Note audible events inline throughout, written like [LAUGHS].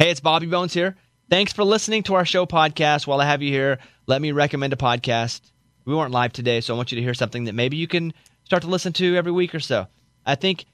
Hey, it's Bobby Bones here. Thanks for listening to our show podcast. While I have you here, let me recommend a podcast. We weren't live today, so I want you to hear something that maybe you can start to listen to every week or so. I think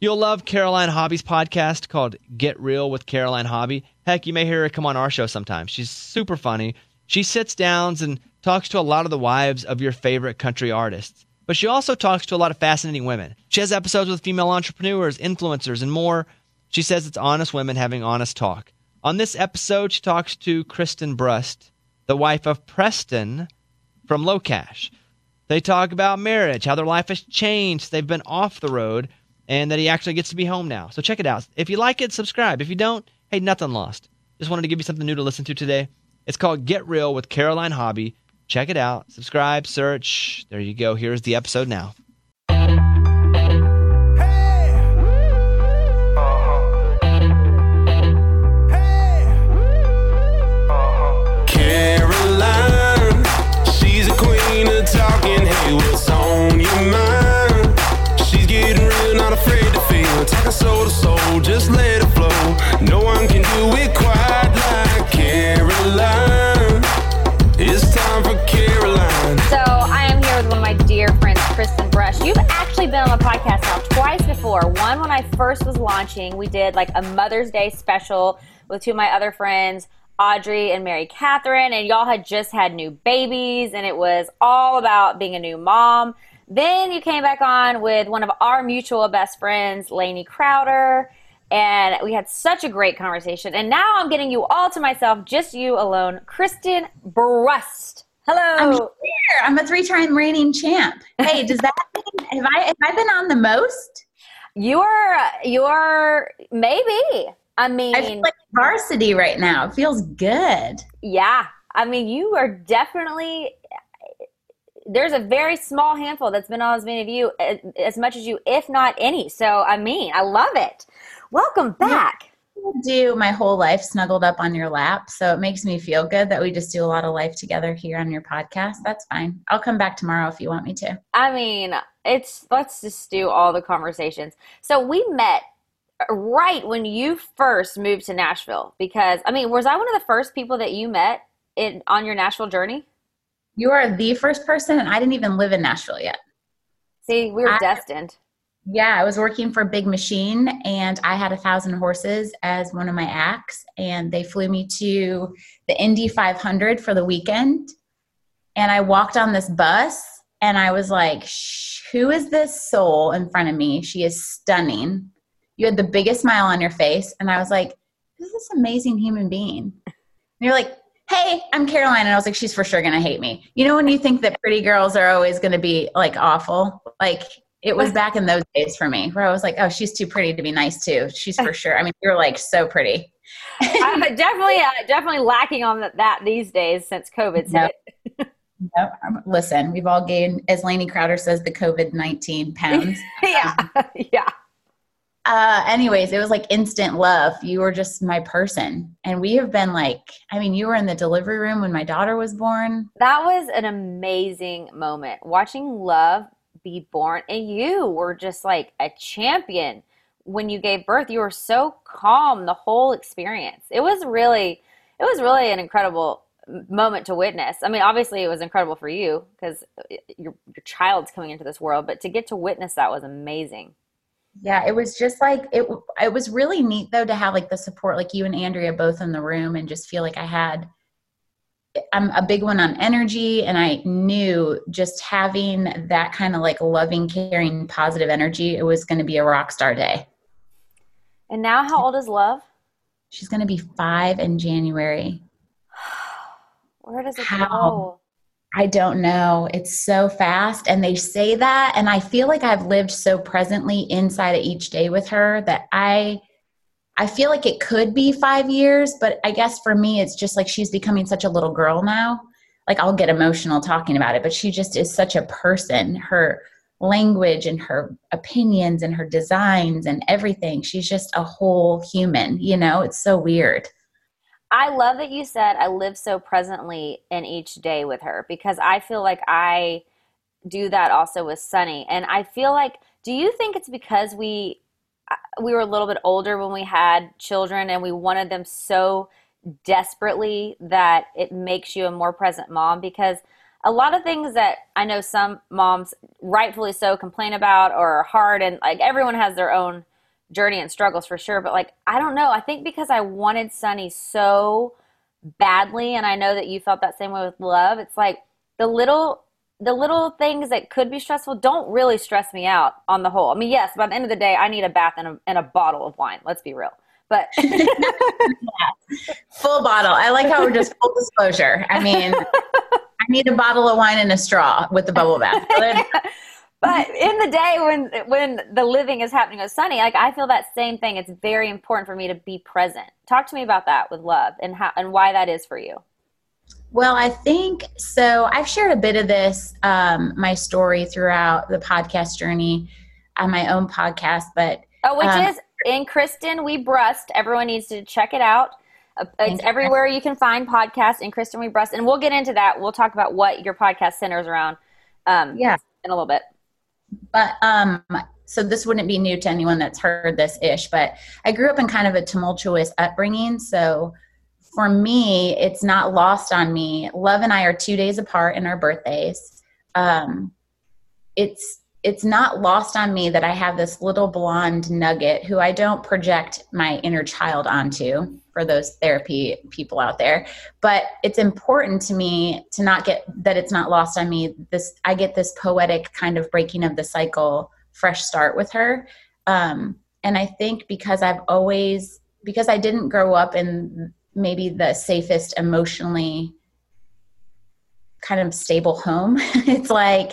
you'll love Caroline Hobby's podcast called Get Real with Caroline Hobby. Heck, you may hear her come on our show sometimes. She's super funny. She sits down and talks to a lot of the wives of your favorite country artists. But she also talks to a lot of fascinating women. She has episodes with female entrepreneurs, influencers, and more. She says it's honest women having honest talk. On this episode, she talks to Kristen Brust, the wife of Preston from LoCash. They talk about marriage, how their life has changed. They've been off the road, and that he actually gets to be home now. So check it out. If you like it, subscribe. If you don't, hey, nothing lost. Just wanted to give you something new to listen to today. It's called Get Real with Caroline Hobby. Check it out. Subscribe, search. There you go. Here's the episode now. What's on your mind? She's getting real, not afraid to feel. Talking soul to soul, just let it flow. No one can do it quite like Caroline. It's time for Caroline. So I am here with one of my dear friends, Kristen Brust. You've actually been on the podcast now twice before. One when I first was launching, we did like a Mother's Day special with two of my other friends, Audrey and Mary Catherine, and y'all had just had new babies, and it was all about being a new mom. Then you came back on with one of our mutual best friends, Lainey Crowder, and we had such a great conversation. And now I'm getting you all to myself, just you alone, Kristen Brust. Hello. I'm here. I'm a three-time reigning champ. Hey, does that [LAUGHS] mean have I have I been on the most? You're you're maybe. I mean, I feel like varsity right now. It feels good. yeah. I mean, you are definitely. There's a very small handful that's been on as many of you as, much as you, if not any. So I mean, I love it. Welcome back. I do my whole life snuggled up on your lap, so it makes me feel good that we just do a lot of life together here on your podcast. That's fine. I'll come back tomorrow if you want me to. I mean, it's let's just do all the conversations. So we met right when you first moved to Nashville because I mean, was I one of the first people that you met in on your Nashville journey? You are the first person, and I didn't even live in Nashville yet. See, we were I- destined. Yeah, I was working for Big Machine and I had a thousand horses as one of my acts. And they flew me to the Indy 500 for the weekend. And I walked on this bus and I was like, who is this soul in front of me? She is stunning. You had the biggest smile on your face. And I was like, who's this amazing human being? And you're like, hey, I'm Caroline. And I was like, she's for sure going to hate me. You know, when you think that pretty girls are always going to be like awful, like it was back in those days for me where I was like, oh, she's too pretty to be nice to. She's for sure. I mean, you're like so pretty. I'm [LAUGHS] definitely, uh, definitely lacking on that, these days since COVID's No. hit. Um, listen, we've all gained, as Lainey Crowder says, the COVID 19 pounds. [LAUGHS] yeah, [LAUGHS] yeah. Uh, anyways, it was like instant love. You were just my person. And we have been like, I mean, you were in the delivery room when my daughter was born. That was an amazing moment. Watching love be born, and you were just like a champion when you gave birth. You were so calm the whole experience. It was really, it was really an incredible moment to witness. I mean, obviously, it was incredible for you because your your child's coming into this world, but to get to witness that was amazing. Yeah, it was just like it. It was really neat though to have like the support, like you and Andrea both in the room, and just feel like I had. I'm a big one on energy, and I knew just having that kind of like loving, caring, positive energy, it was going to be a rock star day. And now, how old is love? She's going to be five in January. [SIGHS] Where does it How? go? I don't know. It's so fast. And they say that. And I feel like I've lived so presently inside of each day with her that I. I feel like it could be five years, but I guess for me, it's just like she's becoming such a little girl now. Like I'll get emotional talking about it, but she just is such a person. Her language and her opinions and her designs and everything. She's just a whole human, you know? It's so weird. I love that you said I live so presently in each day with her because I feel like I do that also with Sunny. And I feel like, do you think it's because we uh, we were a little bit older when we had children and we wanted them so desperately that it makes you a more present mom because a lot of things that I know some moms rightfully so complain about or are hard and like everyone has their own journey and struggles for sure but like I don't know I think because I wanted Sunny so badly and I know that you felt that same way with love it's like the little the little things that could be stressful don't really stress me out on the whole. I mean, yes, by the end of the day, I need a bath and a, and a bottle of wine. Let's be real. But yeah. [LAUGHS] full bottle. I like how we're just full disclosure. I mean, [LAUGHS] I need a bottle of wine and a straw with the bubble bath. [LAUGHS] but [LAUGHS] in the day when when the living is happening with Sunny, like I feel that same thing. It's very important for me to be present. Talk to me about that with love and how and why that is for you. Well, I think so. I've shared a bit of this, um, my story throughout the podcast journey on my own podcast, but. Oh, which um, is in Kristen We Brust. Everyone needs to check it out. Uh, it's everywhere you can find podcasts in Kristen We Brust. And we'll get into that. We'll talk about what your podcast centers around um, yeah. in a little bit. But um, so this wouldn't be new to anyone that's heard this ish, but I grew up in kind of a tumultuous upbringing. So for me, it's not lost on me. Love and I are two days apart in our birthdays. Um, it's it's not lost on me that I have this little blonde nugget who I don't project my inner child onto for those therapy people out there. But it's important to me to not get that it's not lost on me. This I get this poetic kind of breaking of the cycle, fresh start with her. Um, and I think because I've always because I didn't grow up in maybe the safest emotionally kind of stable home. [LAUGHS] it's like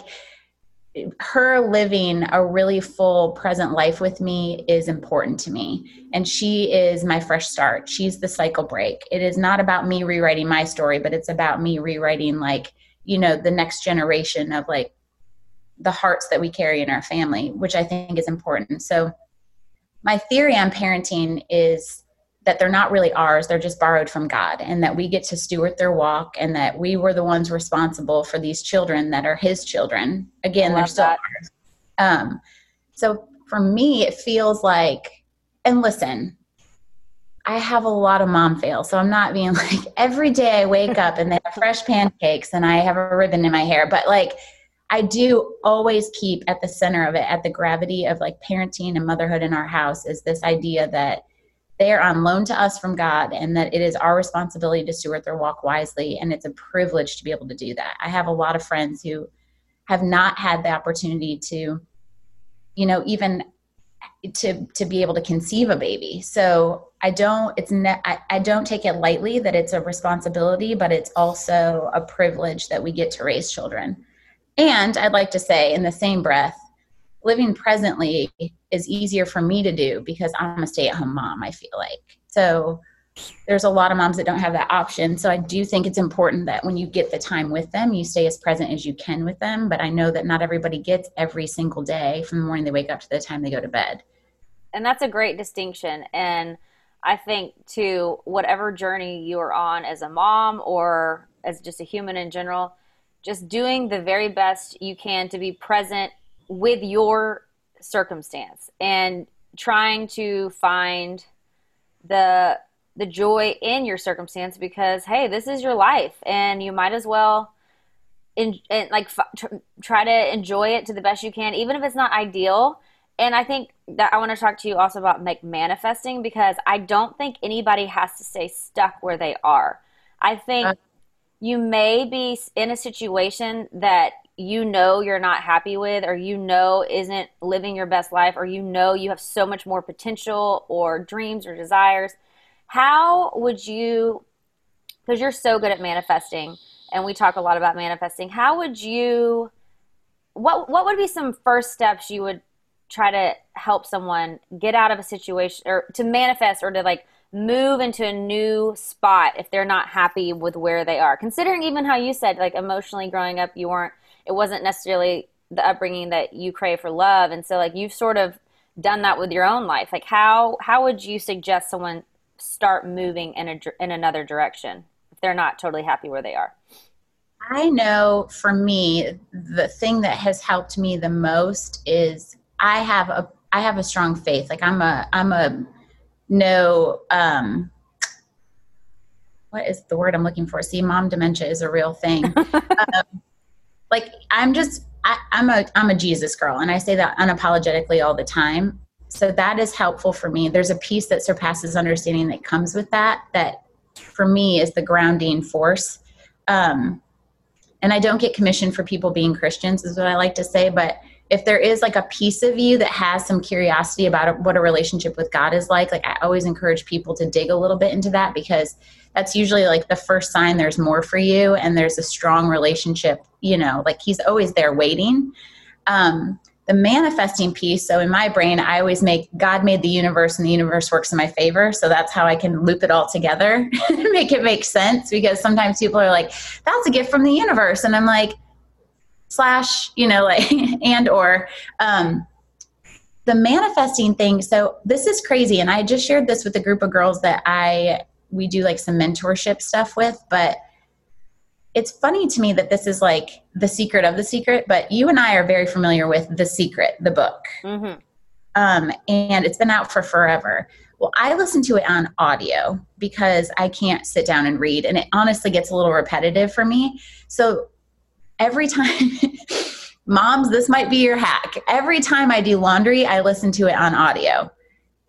her living a really full present life with me is important to me. And she is my fresh start. She's the cycle break. It is not about me rewriting my story, but it's about me rewriting, like, you know, the next generation of like the hearts that we carry in our family, which I think is important. So, my theory on parenting is that they're not really ours, they're just borrowed from God, and that we get to steward their walk, and that we were the ones responsible for these children that are His children. Again, they're still that. ours. Um, so for me, it feels like, and listen, I have a lot of mom fails, so I'm not being [LAUGHS] like every day I wake up and they have fresh pancakes and I have a ribbon in my hair, but like I do always keep at the center of it, at the gravity of like parenting and motherhood in our house, is this idea that they are on loan to us from God and that it is our responsibility to steward their walk wisely. And it's a privilege to be able to do that. I have a lot of friends who have not had the opportunity to, you know, even to to be able to conceive a baby. So I don't it's ne- I, I don't take it lightly that it's a responsibility, but it's also a privilege that we get to raise children. And I'd like to say in the same breath, living presently is easier for me to do because I'm a stay at home mom, I feel like. So there's a lot of moms that don't have that option. So I do think it's important that when you get the time with them, you stay as present as you can with them. But I know that not everybody gets every single day from the morning they wake up to the time they go to bed. And that's a great distinction. And I think, to whatever journey you are on as a mom or as just a human in general, just doing the very best you can to be present with your circumstance and trying to find the the joy in your circumstance because hey this is your life and you might as well in, in like f- tr- try to enjoy it to the best you can even if it's not ideal. And i think that i want to talk to you also about like manifesting because i don't think anybody has to stay stuck where they are. I think uh, you may be in a situation that you know you're not happy with or you know isn't living your best life or you know you have so much more potential or dreams or desires how would you because you're so good at manifesting and we talk a lot about manifesting how would you what what would be some first steps you would try to help someone get out of a situation or to manifest or to like move into a new spot if they're not happy with where they are? Considering even how you said like emotionally growing up you weren't it wasn't necessarily the upbringing that you crave for love and so like you've sort of done that with your own life like how how would you suggest someone start moving in a in another direction if they're not totally happy where they are i know for me the thing that has helped me the most is i have a I have a strong faith. Like I'm a I'm a no um what is the word I'm looking for? See, mom dementia is a real thing. [LAUGHS] um, like I'm just I, I'm a I'm a Jesus girl, and I say that unapologetically all the time. So that is helpful for me. There's a peace that surpasses understanding that comes with that. That for me is the grounding force. Um, and I don't get commission for people being Christians, is what I like to say. But if there is like a piece of you that has some curiosity about what a relationship with God is like, like I always encourage people to dig a little bit into that because that's usually like the first sign there's more for you and there's a strong relationship, you know, like He's always there waiting. Um, the manifesting piece so in my brain i always make god made the universe and the universe works in my favor so that's how i can loop it all together [LAUGHS] make it make sense because sometimes people are like that's a gift from the universe and i'm like slash you know like [LAUGHS] and or um the manifesting thing so this is crazy and i just shared this with a group of girls that i we do like some mentorship stuff with but it's funny to me that this is like the secret of the secret, but you and I are very familiar with The Secret, the book. Mm-hmm. Um, and it's been out for forever. Well, I listen to it on audio because I can't sit down and read, and it honestly gets a little repetitive for me. So every time, [LAUGHS] moms, this might be your hack. Every time I do laundry, I listen to it on audio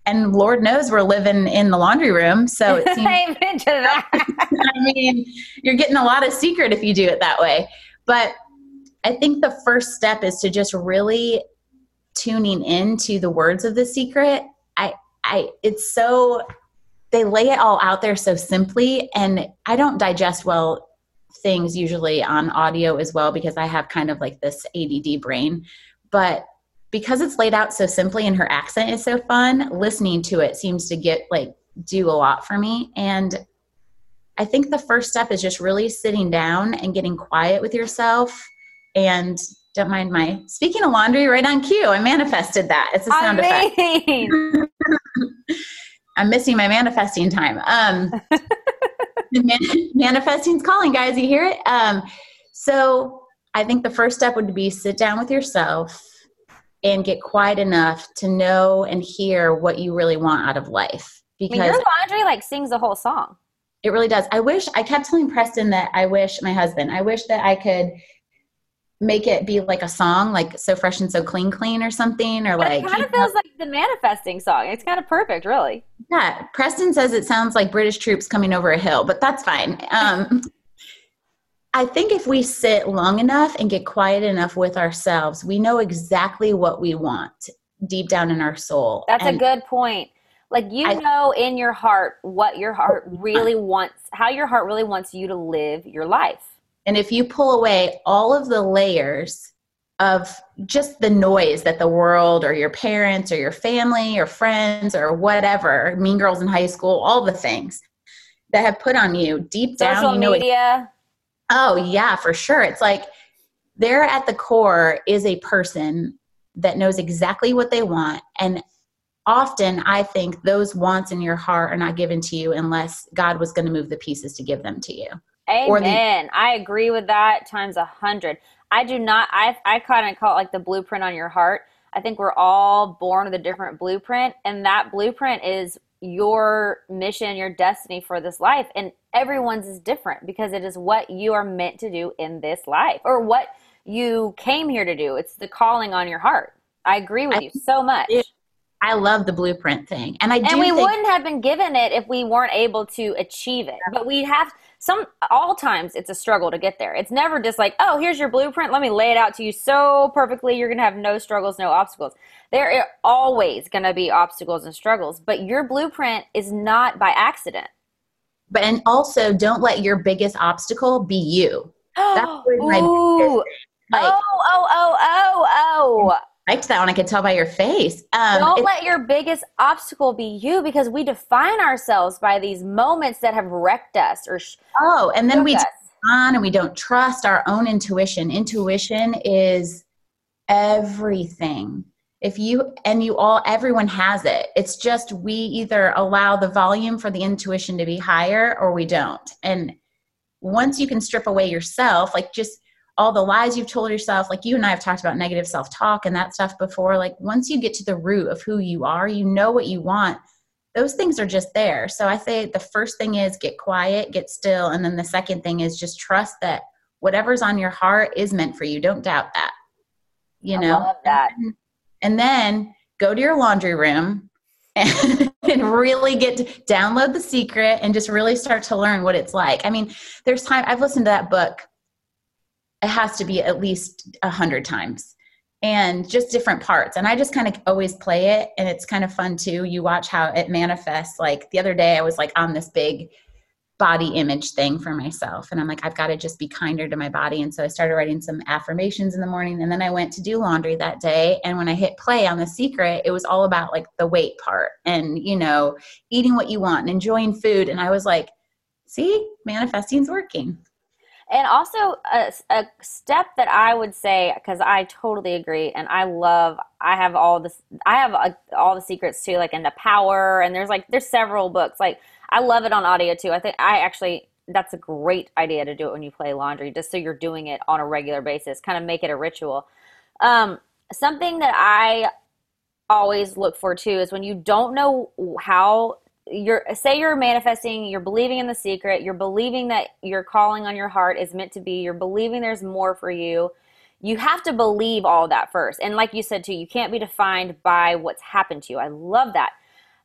and Lord knows we're living in the laundry room. So [LAUGHS] it seems, Amen to that. [LAUGHS] I mean, you're getting a lot of secret if you do it that way. But I think the first step is to just really tuning into the words of the secret. I, I, it's so they lay it all out there so simply, and I don't digest well things usually on audio as well because I have kind of like this ADD brain. But because it's laid out so simply and her accent is so fun, listening to it seems to get like do a lot for me. And I think the first step is just really sitting down and getting quiet with yourself and don't mind my speaking of laundry right on cue. I manifested that. It's a sound Amazing. effect. [LAUGHS] I'm missing my manifesting time. Um, [LAUGHS] man- manifesting's calling, guys. You hear it? Um, so I think the first step would be sit down with yourself and get quiet enough to know and hear what you really want out of life. Because I mean, your laundry like sings the whole song. It really does. I wish I kept telling Preston that I wish my husband, I wish that I could make it be like a song, like so fresh and so clean, clean or something, or but like. It kind of feels like the manifesting song. It's kind of perfect, really. Yeah, Preston says it sounds like British troops coming over a hill, but that's fine. Um, I think if we sit long enough and get quiet enough with ourselves, we know exactly what we want deep down in our soul. That's and a good point. Like you I, know in your heart what your heart really wants, how your heart really wants you to live your life. And if you pull away all of the layers of just the noise that the world or your parents or your family or friends or whatever, mean girls in high school, all the things that have put on you deep down, Social you know media. It, Oh, yeah, for sure. It's like there at the core is a person that knows exactly what they want. And often I think those wants in your heart are not given to you unless God was going to move the pieces to give them to you. Amen. The- I agree with that times a hundred. I do not, I, I kind of call it like the blueprint on your heart. I think we're all born with a different blueprint, and that blueprint is your mission, your destiny for this life. And everyone's is different because it is what you are meant to do in this life or what you came here to do. It's the calling on your heart. I agree with I, you so much. I love the blueprint thing. And I And we think- wouldn't have been given it if we weren't able to achieve it. But we have some all times it's a struggle to get there. It's never just like, "Oh, here's your blueprint. Let me lay it out to you so perfectly you're going to have no struggles, no obstacles." There are always going to be obstacles and struggles, but your blueprint is not by accident. But and also don't let your biggest obstacle be you. [GASPS] That's my Ooh. Like, oh, oh, oh, oh, oh liked that one. I could tell by your face. Um, Don't let your biggest obstacle be you because we define ourselves by these moments that have wrecked us or sh- oh, and then we on and we don't trust our own intuition. Intuition is everything. If you and you all, everyone has it. It's just we either allow the volume for the intuition to be higher or we don't. And once you can strip away yourself, like just all the lies you've told yourself like you and i have talked about negative self-talk and that stuff before like once you get to the root of who you are you know what you want those things are just there. So i say the first thing is get quiet get still and then the second thing is just trust that whatever's on your heart is meant for you. Don't doubt that you know? love that. and then go to your laundry room and, [LAUGHS] and really get to download the secret and just really start to learn what it's like. I mean there's time i've listened to that book it has to be at least a hundred times and just different parts. And i just kind of always play it and it's kind of fun too. You watch how it manifests. Like the other day i was like on this big body image thing for myself and i'm like i've got to just be kinder to my body. And so i started writing some affirmations in the morning and then i went to do laundry that day. And when i hit play on the secret it was all about like the weight part and you know eating what you want and enjoying food. And i was like see? Manifesting's working And also a, a step that I would say because I totally agree, and I love. I have all this. I have uh, all the secrets too, like in the power, and there's like there's several books. Like I love it on audio too. I think I actually that's a great idea to do it when you play laundry, just so you're doing it on a regular basis. Kind of make it a ritual. Um, something that I always look for too is when you don't know how you're say you're manifesting you're believing in the secret you're believing that your calling on your heart is meant to be you're believing there's more for you you have to believe all that first. And like you said too you can't be defined by what's happened to you. I love that.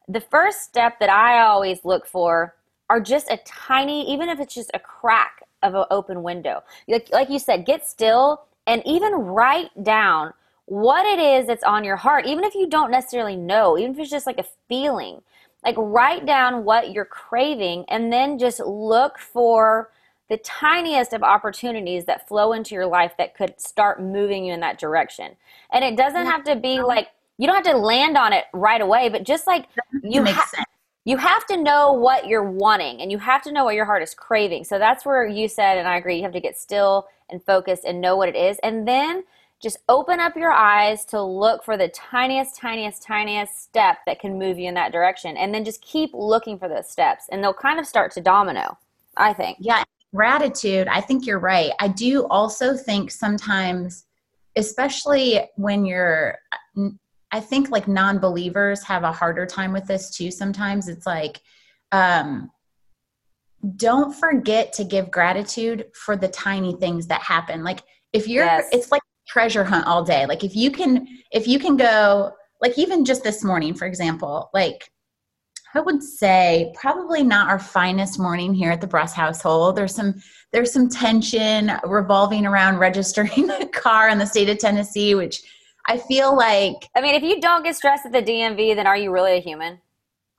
The first step that i always look for are just a tiny even if it's just a crack of an open window. Like, like you said get still and even write down what it is that's on your heart even if you don't necessarily know even if it's just like a feeling like write down what you're craving and then just look for the tiniest of opportunities that flow into your life that could start moving you in that direction and it doesn't have to be like you don't have to land on it right away but just like you ha- sense you have to know what you're wanting and you have to know what your heart is craving. So that's where you said, and I agree, you have to get still and focused and know what it is. And then just open up your eyes to look for the tiniest, tiniest, tiniest step that can move you in that direction. And then just keep looking for those steps and they'll kind of start to domino, I think. Yeah, gratitude. I think you're right. I do also think sometimes, especially when you're, I think like non believers have a harder time with this too. Sometimes it's like, um, don't forget to give gratitude for the tiny things that happen. Like if you're, Yes. it's like treasure hunt all day. Like if you can, if you can go, like even just this morning, for example, like I would say probably not our finest morning here at the Brust household. There's some there's some tension revolving around registering [LAUGHS] the car in the state of Tennessee, which I feel like I mean, if you don't get stressed at the DMV, then are you really a human?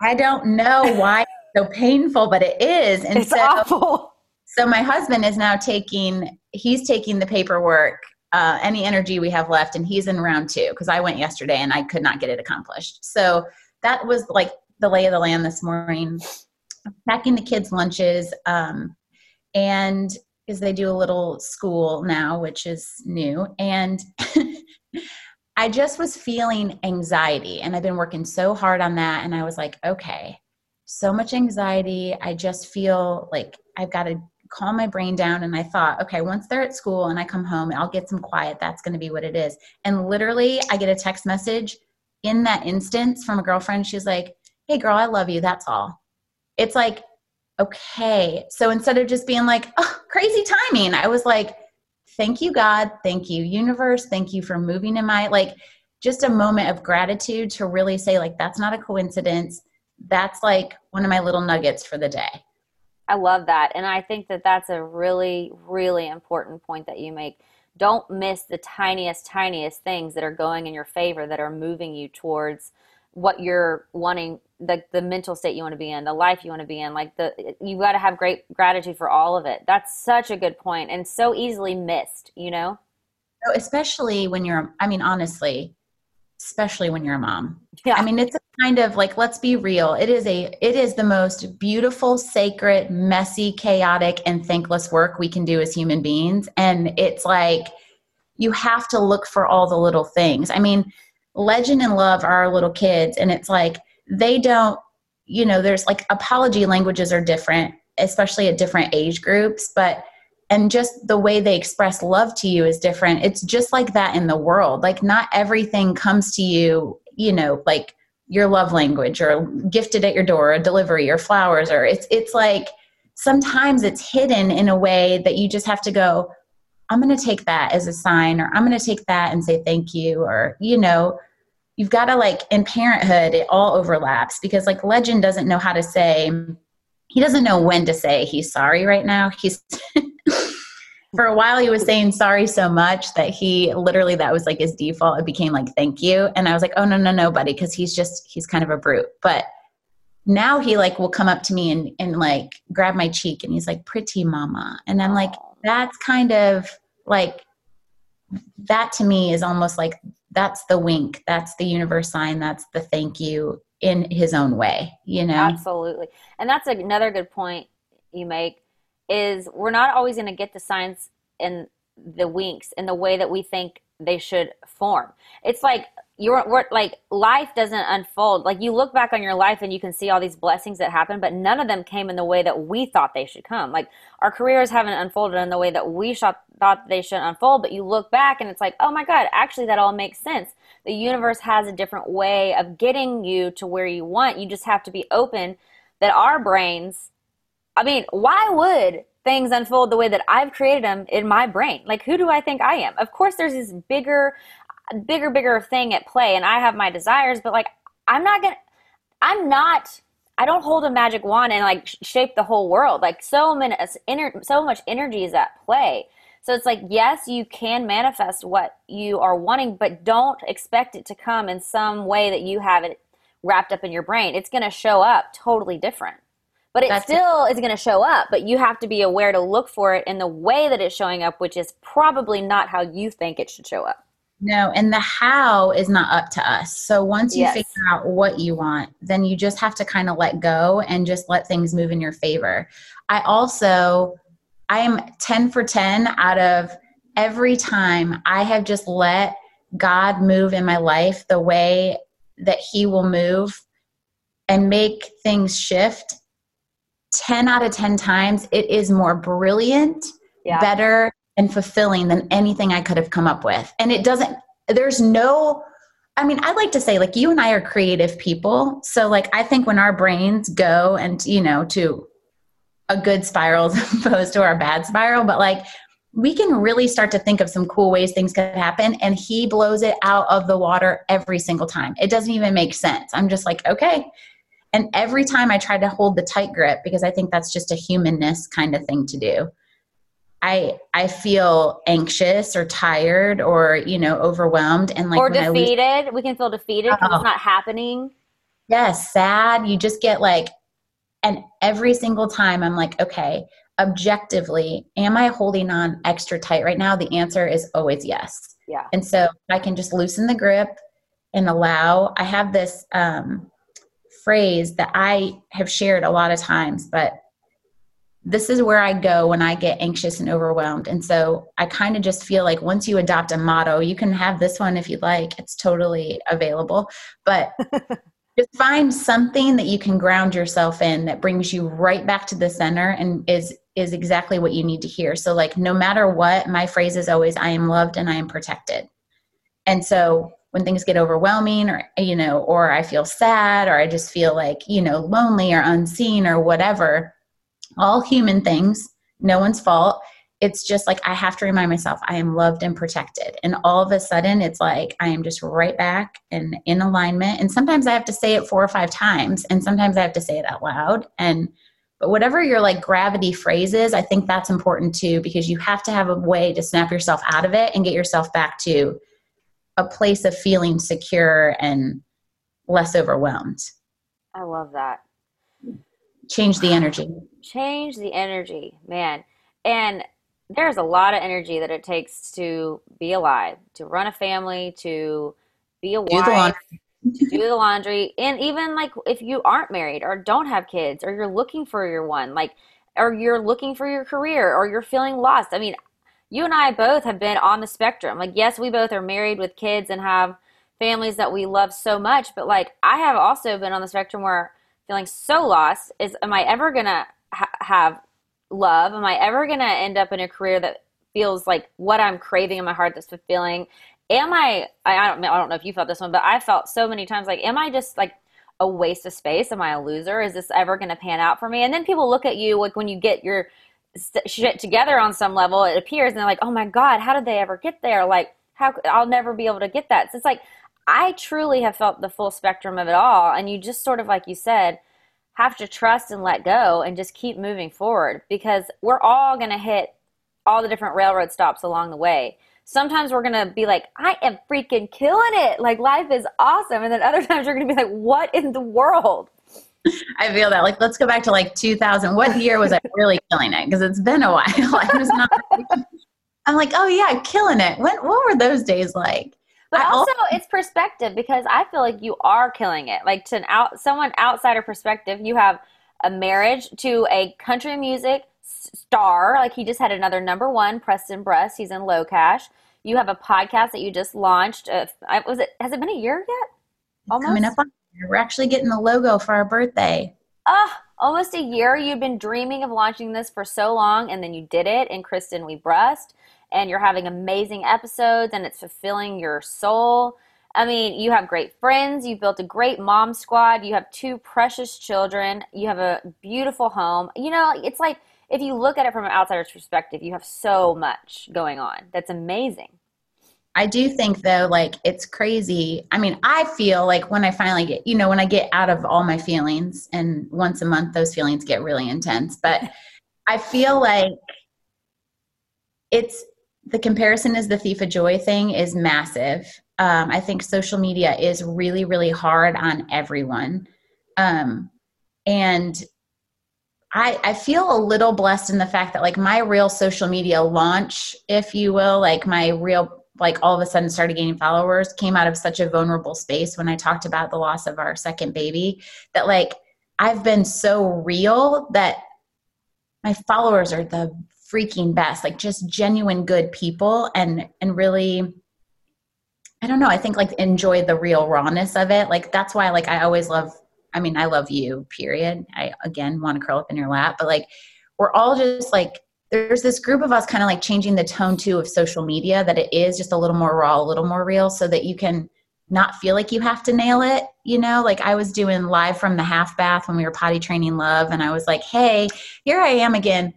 I don't know why it's so painful, but it is. And It's so awful. so my husband is now taking he's taking the paperwork uh, any energy we have left and he's in round two because i went yesterday and i could not get it accomplished. So that was like the lay of the land this morning. Packing the kids lunches um, and because they do a little school now which is new and [LAUGHS] i just was feeling anxiety and i've been working so hard on that and i was like okay so much anxiety. I just feel like i've got to calm my brain down and I thought, okay, once they're at school and I come home, I'll get some quiet. That's going to be what it is. And literally, I get a text message in that instance from a girlfriend. She's like, hey, girl, I love you. That's all. It's like, okay. So instead of just being like, oh, crazy timing, I was like, thank you, God. Thank you, universe. Thank you for moving in my, like, just a moment of gratitude to really say, like, that's not a coincidence. That's like one of my little nuggets for the day. I love that. And I think that that's a really, really important point that you make. Don't miss the tiniest, tiniest things that are going in your favor that are moving you towards what you're wanting, the, the mental state you want to be in, the life you want to be in. Like the, you got to have great gratitude for all of it. That's such a good point and so easily missed, you know? So especially when you're, I mean, honestly, especially when you're a mom. Yeah. I mean, it's a kind of like, let's be real. It is a, it is the most beautiful, sacred, messy, chaotic, and thankless work we can do as human beings. And it's like, you have to look for all the little things. I mean, Legend and Love are our little kids, and it's like, they don't, you know, there's like apology languages are different, especially at different age groups, but and just the way they express love to you is different. It's just like that in the world. Like not everything comes to you, you know, like your love language or gifted at your door, or delivery or flowers or it's it's like sometimes it's hidden in a way that you just have to go, I'm going to take that as a sign, or I'm going to take that and say thank you, or, you know, you've got to like in parenthood, it all overlaps because like legend doesn't know how to say, he doesn't know when to say he's sorry right now. He's, for a while he was saying sorry so much that he literally that was like his default. It became like thank you. And i was like oh no no no buddy because he's just he's kind of a brute. But now he like will come up to me and, and like grab my cheek and he's like pretty mama. And i'm like that's kind of like that to me is almost like that's the wink. That's the universe sign. That's the thank you in his own way you know? Absolutely. And that's another good point you make is we're not always going to get the signs and the winks in the way that we think they should form. It's like you're we're, like life doesn't unfold. Like you look back on your life and you can see all these blessings that happen but none of them came in the way that we thought they should come. Like our careers haven't unfolded in the way that we thought they should unfold but you look back and it's like oh my god actually that all makes sense. The universe has a different way of getting you to where you want. You just have to be open that our brains i mean why would things unfold the way that I've created them in my brain. Like, who do I think I am? Of course, there's this bigger bigger, bigger thing at play, and I have my desires, but like, I'm not gonna, I'm not, I don't hold a magic wand and like shape the whole world. Like, so many, uh, so much energy is at play. So it's like, yes, you can manifest what you are wanting, but don't expect it to come in some way that you have it wrapped up in your brain. It's going to show up totally different. But it That's still it. is going to show up, but you have to be aware to look for it in the way that it's showing up, which is probably not how you think it should show up. No, and the how is not up to us. So once you yes. figure out what you want, then you just have to kind of let go and just let things move in your favor. I also I am 10 for 10 out of every time I have just let God move in my life the way that he will move and make things shift 10 out of 10 times it is more brilliant, yeah. better and fulfilling than anything I could have come up with. And it doesn't, there's no, I mean, I like to say, like, you and I are creative people. So, like, I think when our brains go and, you know, to a good spiral [LAUGHS] as opposed to our bad spiral, but like, we can really start to think of some cool ways things could happen. And he blows it out of the water every single time. It doesn't even make sense. I'm just like, okay. And every time I try to hold the tight grip, because I think that's just a humanness kind of thing to do I I feel anxious or tired or you know overwhelmed and like or defeated. Lose, we can feel defeated because oh, it's not happening. Yes, sad. You just get like, and every single time I'm like, okay, objectively, am I holding on extra tight right now? The answer is always yes. Yeah. And so I can just loosen the grip and allow. I have this um, phrase that I have shared a lot of times, but this is where I go when I get anxious and overwhelmed. And so I kind of just feel like once you adopt a motto, you can have this one if you'd like, it's totally available. But [LAUGHS] just find something that you can ground yourself in that brings you right back to the center and is is exactly what you need to hear. So like no matter what, my phrase is always I am loved and I am protected. And so when things get overwhelming or you know or I feel sad or I just feel like, you know, lonely or unseen or whatever, all human things, no one's fault. It's just like I have to remind myself I am loved and protected. And all of a sudden, it's like I am just right back and in alignment. And sometimes I have to say it four or five times, and sometimes I have to say it out loud. And but whatever your like gravity phrase is, I think that's important too because you have to have a way to snap yourself out of it and get yourself back to a place of feeling secure and less overwhelmed. I love that. Change the energy. Change the energy man. And there's a lot of energy that it takes to be alive to run a family to be a wife to do the laundry. And even like if you aren't married or don't have kids or you're looking for your one like or you're looking for your career or you're feeling lost i mean you and i both have been on the spectrum like yes we both are married with kids and have families that we love so much but like i have also been on the spectrum where feeling so lost is am I ever to ha- have love? Am I ever to end up in a career that feels like what I'm craving in my heart that's fulfilling? Am I, I don't, I don't know if you felt this one, but I felt so many times like, am I just like a waste of space? Am I a loser? Is this ever going to pan out for me? And then people look at you like when you get your shit together on some level, it appears, and they're like, oh my God, how did they ever get there? Like, how I'll never be able to get that. So it's like, I truly have felt the full spectrum of it all. And you just sort of, like you said, have to trust and let go and just keep moving forward because we're all going to hit all the different railroad stops along the way. Sometimes we're going to be like, I am freaking killing it. Like life is awesome. And then other [LAUGHS] times you're going to be like, what in the world? I feel that. Like, let's go back to like 2000. What year was I really killing it? Because it's been a while. [LAUGHS] I was not. I'm like, oh yeah, killing it. When, what were those days like? But also, it's perspective because I feel like you are killing it. Like to an out someone outsider perspective, you have a marriage to a country music star. Like he just had another number one, Preston Brust. He's in LoCash. You have a podcast that you just launched. Uh, was it? Has it been a year yet? Almost. Coming up on. We're actually getting the logo for our birthday. Uh, almost a year. You've been dreaming of launching this for so long, and then you did it. In Kristen We Brust and you're having amazing episodes and it's fulfilling your soul. I mean, you have great friends, You've built a great mom squad, you have two precious children, you have a beautiful home. You know, it's like if you look at it from an outsider's perspective, you have so much going on. That's amazing. I do think though, like it's crazy. I mean, I feel like when I finally get, you know, when I get out of all my feelings, and once a month those feelings get really intense, but [LAUGHS] I feel like it's the comparison is the thief of joy thing is massive. Um, I think social media is really, really hard on everyone. Um, and I, I feel a little blessed in the fact that like my real social media launch, if you will, like my real, like all of a sudden started gaining followers came out of such a vulnerable space when I talked about the loss of our second baby that like I've been so real that my followers are the freaking best like just genuine good people and and really i don't know i think like enjoy the real rawness of it. Like that's why like i always love i mean i love you period. I again want to curl up in your lap but like we're all just like there's this group of us kind of like changing the tone too of social media that it is just a little more raw a little more real so that you can not feel like you have to nail it you know like i was doing live from the half bath when we were potty training love and i was like hey here i am again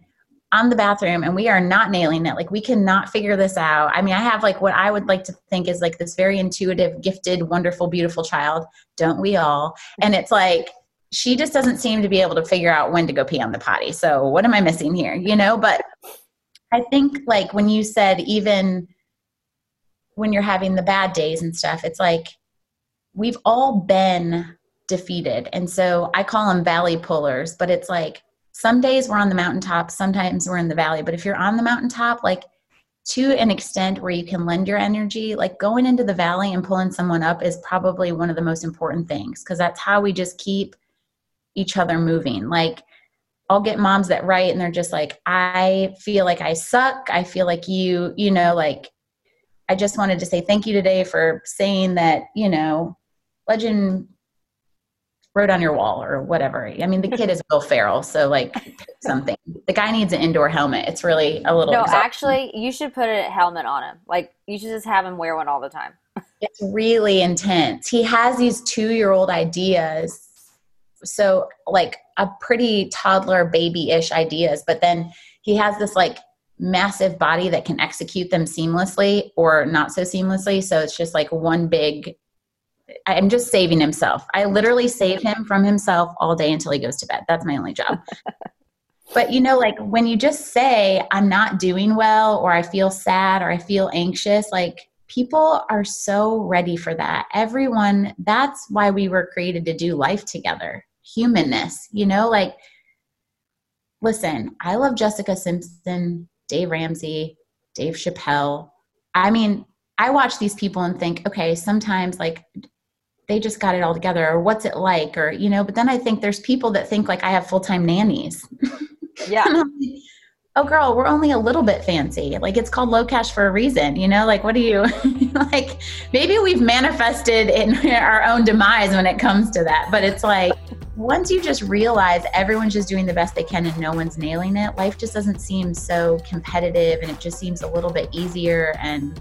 on the bathroom and we are not nailing it. Like we cannot figure this out. I mean, I have like what I would like to think is like this very intuitive, gifted, wonderful, beautiful child. Don't we all? And it's like she just doesn't seem to be able to figure out when to go pee on the potty. So what am I missing here? You know, but I think like when you said even when you're having the bad days and stuff, it's like we've all been defeated. And so I call them valley pullers, but it's like some days we're on the mountaintop, sometimes we're in the valley. But if you're on the mountaintop, like to an extent where you can lend your energy, like going into the valley and pulling someone up is probably one of the most important things because that's how we just keep each other moving. Like, I'll get moms that write and they're just like, I feel like I suck. I feel like you, you know, like, I just wanted to say thank you today for saying that, you know, legend wrote on your wall or whatever. I mean, the kid is Will Ferrell, so like [LAUGHS] something. The guy needs an indoor helmet. It's really a little. No, exhausting. actually, you should put a helmet on him. Like you should just have him wear one all the time. it's really intense. He has these two-year-old ideas, so like a pretty toddler baby-ish ideas, but then he has this like massive body that can execute them seamlessly or not so seamlessly. So it's just like one big I'm just saving himself. I literally save him from himself all day until he goes to bed. That's my only job. [LAUGHS] but you know, like when you just say, I'm not doing well, or I feel sad, or I feel anxious, like people are so ready for that. Everyone, that's why we were created to do life together humanness, you know, like, listen, I love Jessica Simpson, Dave Ramsey, Dave Chappelle. I mean, I watch these people and think, okay, sometimes like they just got it all together or what's it like or you know but then i think there's people that think like i have full-time nannies. [LAUGHS] Yeah. Oh girl we're only a little bit fancy. Like it's called LoCash for a reason you know? Like what do you [LAUGHS] like maybe we've manifested in [LAUGHS] our own demise when it comes to that but it's like once you just realize everyone's just doing the best they can and no one's nailing it, life just doesn't seem so competitive and it just seems a little bit easier. And,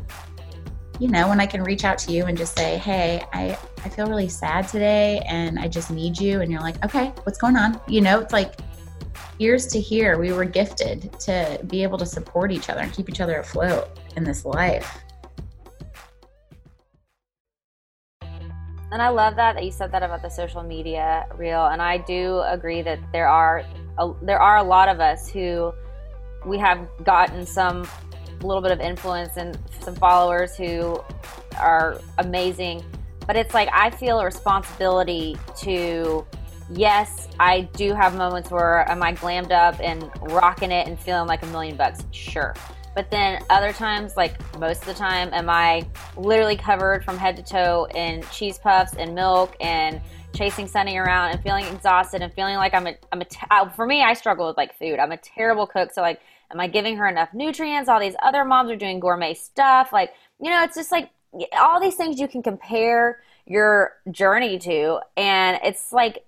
you know, when I can reach out to you and just say, hey, I, I feel really sad today and I just need you. And you're like, okay, what's going on? You know, it's like ears to hear. We were gifted to be able to support each other and keep each other afloat in this life. And I love that that you said that about the social media reel. And I do agree that there are a, there are a lot of us who we have gotten some little bit of influence and some followers who are amazing. But it's like I feel a responsibility to yes, I do have moments where am I glammed up and rocking it and feeling like a million bucks? Sure. But then other times, like most of the time, am I literally covered from head to toe in cheese puffs and milk and chasing Sunny around and feeling exhausted and feeling like I'm a, I'm a, uh, for me, I struggle with like food. I'm a terrible cook. So like, am I giving her enough nutrients? All these other moms are doing gourmet stuff. Like, you know, it's just like all these things you can compare your journey to. And it's like,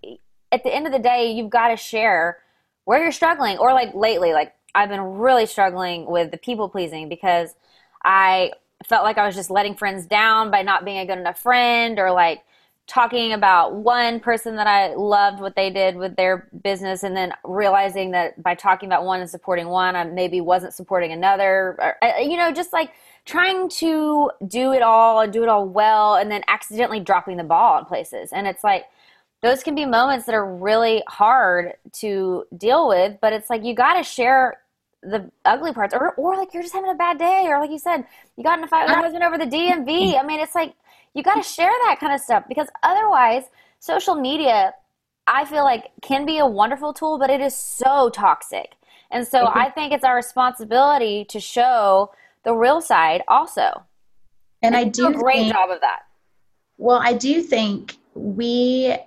at the end of the day, you've got to share where you're struggling or like lately, like I've been really struggling with the people pleasing because I felt like I was just letting friends down by not being a good enough friend or like talking about one person that I loved what they did with their business and then realizing that by talking about one and supporting one, I maybe wasn't supporting another. Or, uh, you know, just like trying to do it all and do it all well and then accidentally dropping the ball in places. And it's like, those can be moments that are really hard to deal with, but it's like you got to share the ugly parts or, or like you're just having a bad day or like you said you got in a fight with your husband over the dmv i mean it's like you got to share that kind of stuff because otherwise social media i feel like can be a wonderful tool but it is so toxic. And so mm-hmm. i think it's our responsibility to show the real side also. And, and i do a great think, job of that. Well i do think we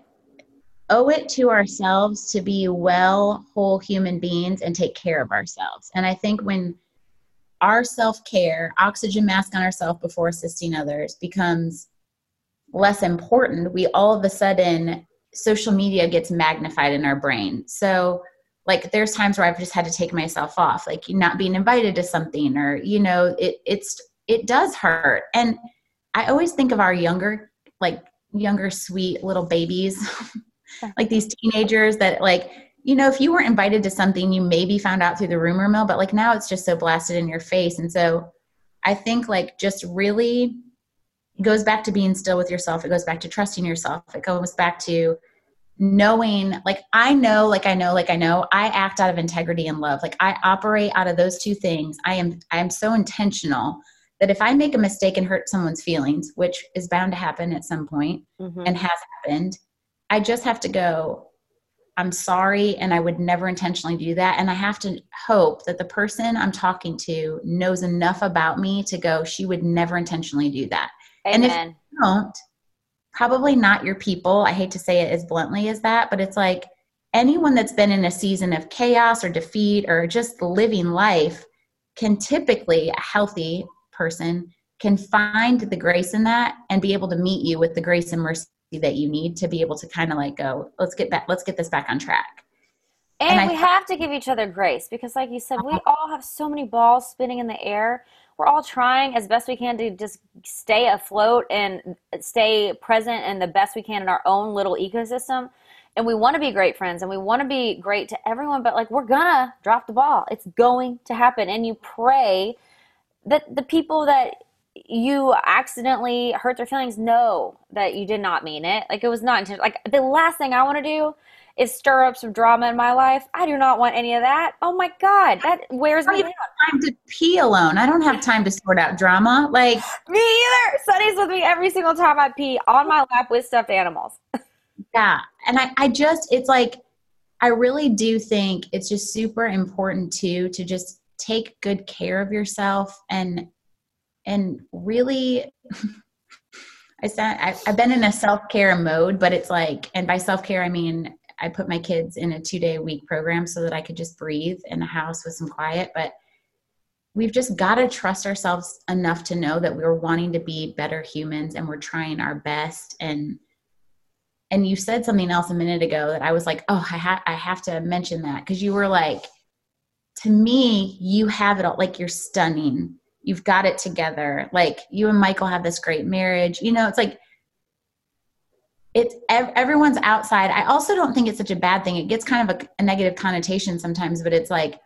owe it to ourselves to be well, whole human beings and take care of ourselves. And I think when our self care, oxygen mask on ourselves before assisting others, becomes less important, we all of a sudden, social media gets magnified in our brain. So, like, there's times where I've just had to take myself off, like not being invited to something, or, you know, it, it's, it does hurt. And I always think of our younger, like, younger, sweet little babies [LAUGHS] like these teenagers that like you know if you weren't invited to something you maybe found out through the rumor mill but like now it's just so blasted in your face. And so i think like just really goes back to being still with yourself. It goes back to trusting yourself. It goes back to knowing like i know like i know like i know i act out of integrity and love. Like i operate out of those two things. I am i am so intentional that if i make a mistake and hurt someone's feelings which is bound to happen at some point mm-hmm. and has happened I just have to go, I'm sorry, and I would never intentionally do that. And I have to hope that the person I'm talking to knows enough about me to go, she would never intentionally do that. Amen. And if you don't, probably not your people. I hate to say it as bluntly as that, but it's like anyone that's been in a season of chaos or defeat or just living life can typically, a healthy person, can find the grace in that and be able to meet you with the grace and mercy that you need to be able to kind of like go let's get back let's get this back on track. And, and we have to give each other grace because like you said we uh-huh. all have so many balls spinning in the air. We're all trying as best we can to just stay afloat and stay present and the best we can in our own little ecosystem. And we want to be great friends and we want to be great to everyone but like we're gonna drop the ball. It's going to happen. And you pray that the people that you accidentally hurt their feelings, know that you did not mean it. Like it was not intentional. Like the last thing I want to do is stir up some drama in my life. I do not want any of that. Oh my god, that wears me down. Time to pee alone. I don't have [LAUGHS] time to sort out drama. Like me either. Sunny's with me every single time I pee on my lap with stuffed animals. [LAUGHS] yeah, and I, I just it's like I really do think it's just super important too to just take good care of yourself and and really [LAUGHS] I said I've been in a self care mode, but it's like, and by self care I mean I put my kids in a two day a week program so that I could just breathe in the house with some quiet. But we've just got to trust ourselves enough to know that we're wanting to be better humans and we're trying our best. And and you said something else a minute ago that I was like, oh, I, ha- I have to mention that because you were like, to me, you have it all. Like you're stunning. You've got it together. Like you and Michael have this great marriage. You know, it's like it's everyone's outside. I also don't think it's such a bad thing. It gets kind of a, a negative connotation sometimes, but it's like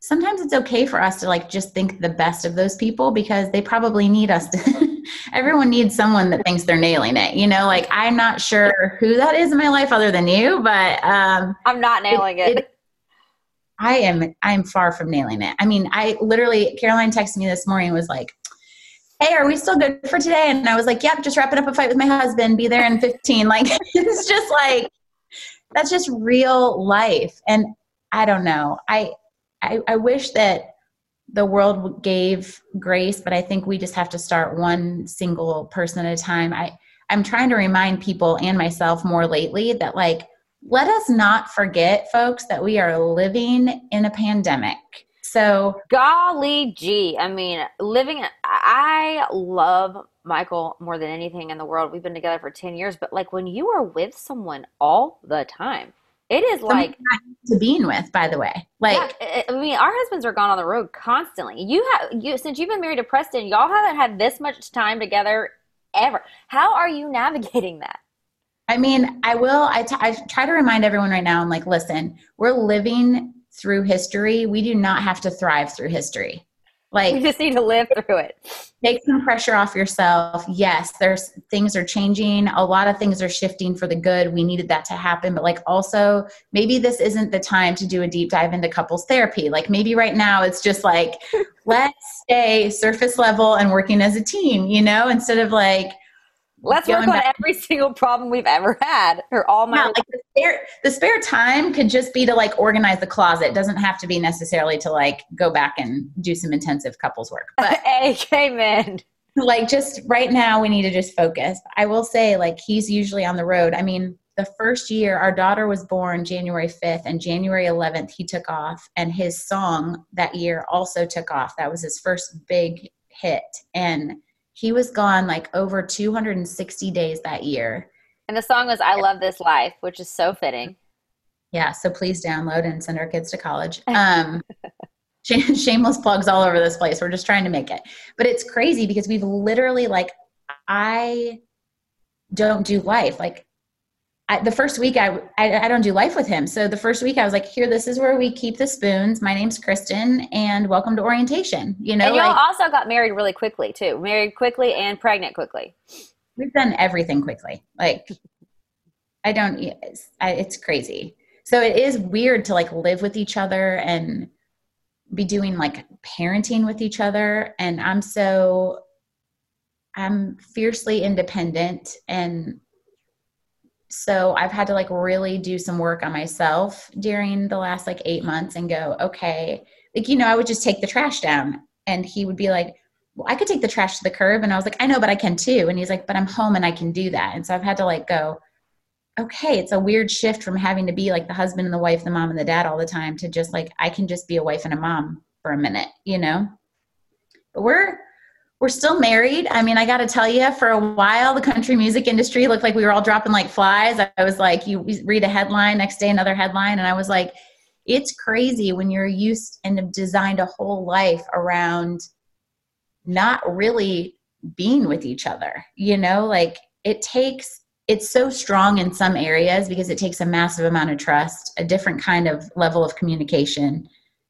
sometimes it's okay for us to like just think the best of those people because they probably need us to [LAUGHS] everyone needs someone that thinks they're nailing it you know like i'm not sure who that is in my life other than you but um I'm not nailing it. it- i am i'm far from nailing it. I mean i literally caroline texted me this morning was like hey are we still good for today? And i was like yep just wrapping up a fight with my husband. Be there in 15 [LAUGHS] like it's just like that's just real life. And i don't know. I i, I wish that the world gave grace but i think we just have to start one single person at a time. I i'm trying to remind people and myself more lately that like let us not forget folks that we are living in a pandemic so Golly gee. I mean, living, I love Michael more than anything in the world. We've been together for 10 years, but like when you are with someone all the time, it is like, to being with by the way like yeah, I I mean, our husbands are gone on the road constantly. You have, you, since you've been married to Preston, y'all haven't had this much time together ever. How are you navigating that? I mean, I will. I, t- I try to remind everyone right now. I'm like, listen, we're living through history. We do not have to thrive through history. Like, You just need to live through it. take some pressure off yourself. Yes, there's things are changing. A lot of things are shifting for the good. We needed that to happen, but like also maybe this isn't the time to do a deep dive into couples therapy. Like maybe right now it's just like [LAUGHS] let's stay surface level and working as a team, you know, instead of like Let's work on back- every [LAUGHS] single problem we've ever had, or all my. yeah, like the spare the spare time could just be to like organize the closet. It doesn't have to be necessarily to like go back and do some intensive couples work. [LAUGHS] But Amen. like just right now we need to just focus. I will say like he's usually on the road. I mean, the first year our daughter was born January 5th and January 11th he took off and his song that year also took off. That was his first big hit and he was gone like over 260 days that year. And the song was "I Love This Life," which is so fitting. Yeah, so please download and send our kids to college. [LAUGHS] Um, shameless plugs all over this place. We're just trying to make it. But it's crazy because we've literally like I don't do life. Like I, the first week I, I I don't do life with him. So the first week I was like, here, this is where we keep the spoons. My name's Kristen, and welcome to orientation. You know, and y'all like also got married really quickly too. Married quickly and pregnant quickly. we've done everything quickly. Like I don't. It's, I, it's crazy. So it is weird to like live with each other and be doing like parenting with each other. And I'm so I'm fiercely independent and so I've had to like really do some work on myself during the last like 8 months and go, okay, like you know, I would just take the trash down and he would be like, well, I could take the trash to the curb. And I was like, I know, but I can too. And he's like, but I'm home and I can do that. And so I've had to like go, okay, it's a weird shift from having to be like the husband and the wife, the mom and the dad all the time to just like, I can just be a wife and a mom for a minute, you know? But we're, we're still married. I mean, I got to tell you, for a while, the country music industry looked like we were all dropping like flies. I was like, you read a headline, next day another headline. And I was like, it's crazy when you're used and have designed a whole life around not really being with each other you know like it takes it's so strong in some areas because it takes a massive amount of trust a different kind of level of communication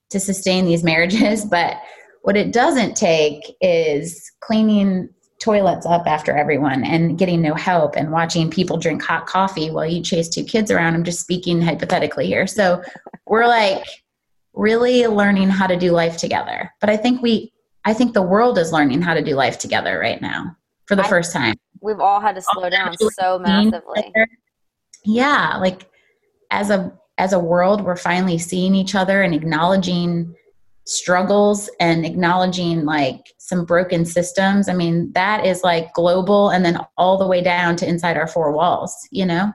to sustain these marriages [LAUGHS] but what it doesn't take is cleaning toilets up after everyone and getting no help and watching people drink hot coffee while you chase two kids around i'm just speaking hypothetically here so we're like really learning how to do life together but i think we I think the world is learning how to do life together right now for the I- first time. We've all had to slow down so massively. Yeah, like as a as a world, we're finally seeing each other and acknowledging struggles and acknowledging like some broken systems. I mean, that is like global and then all the way down to inside our four walls, you know?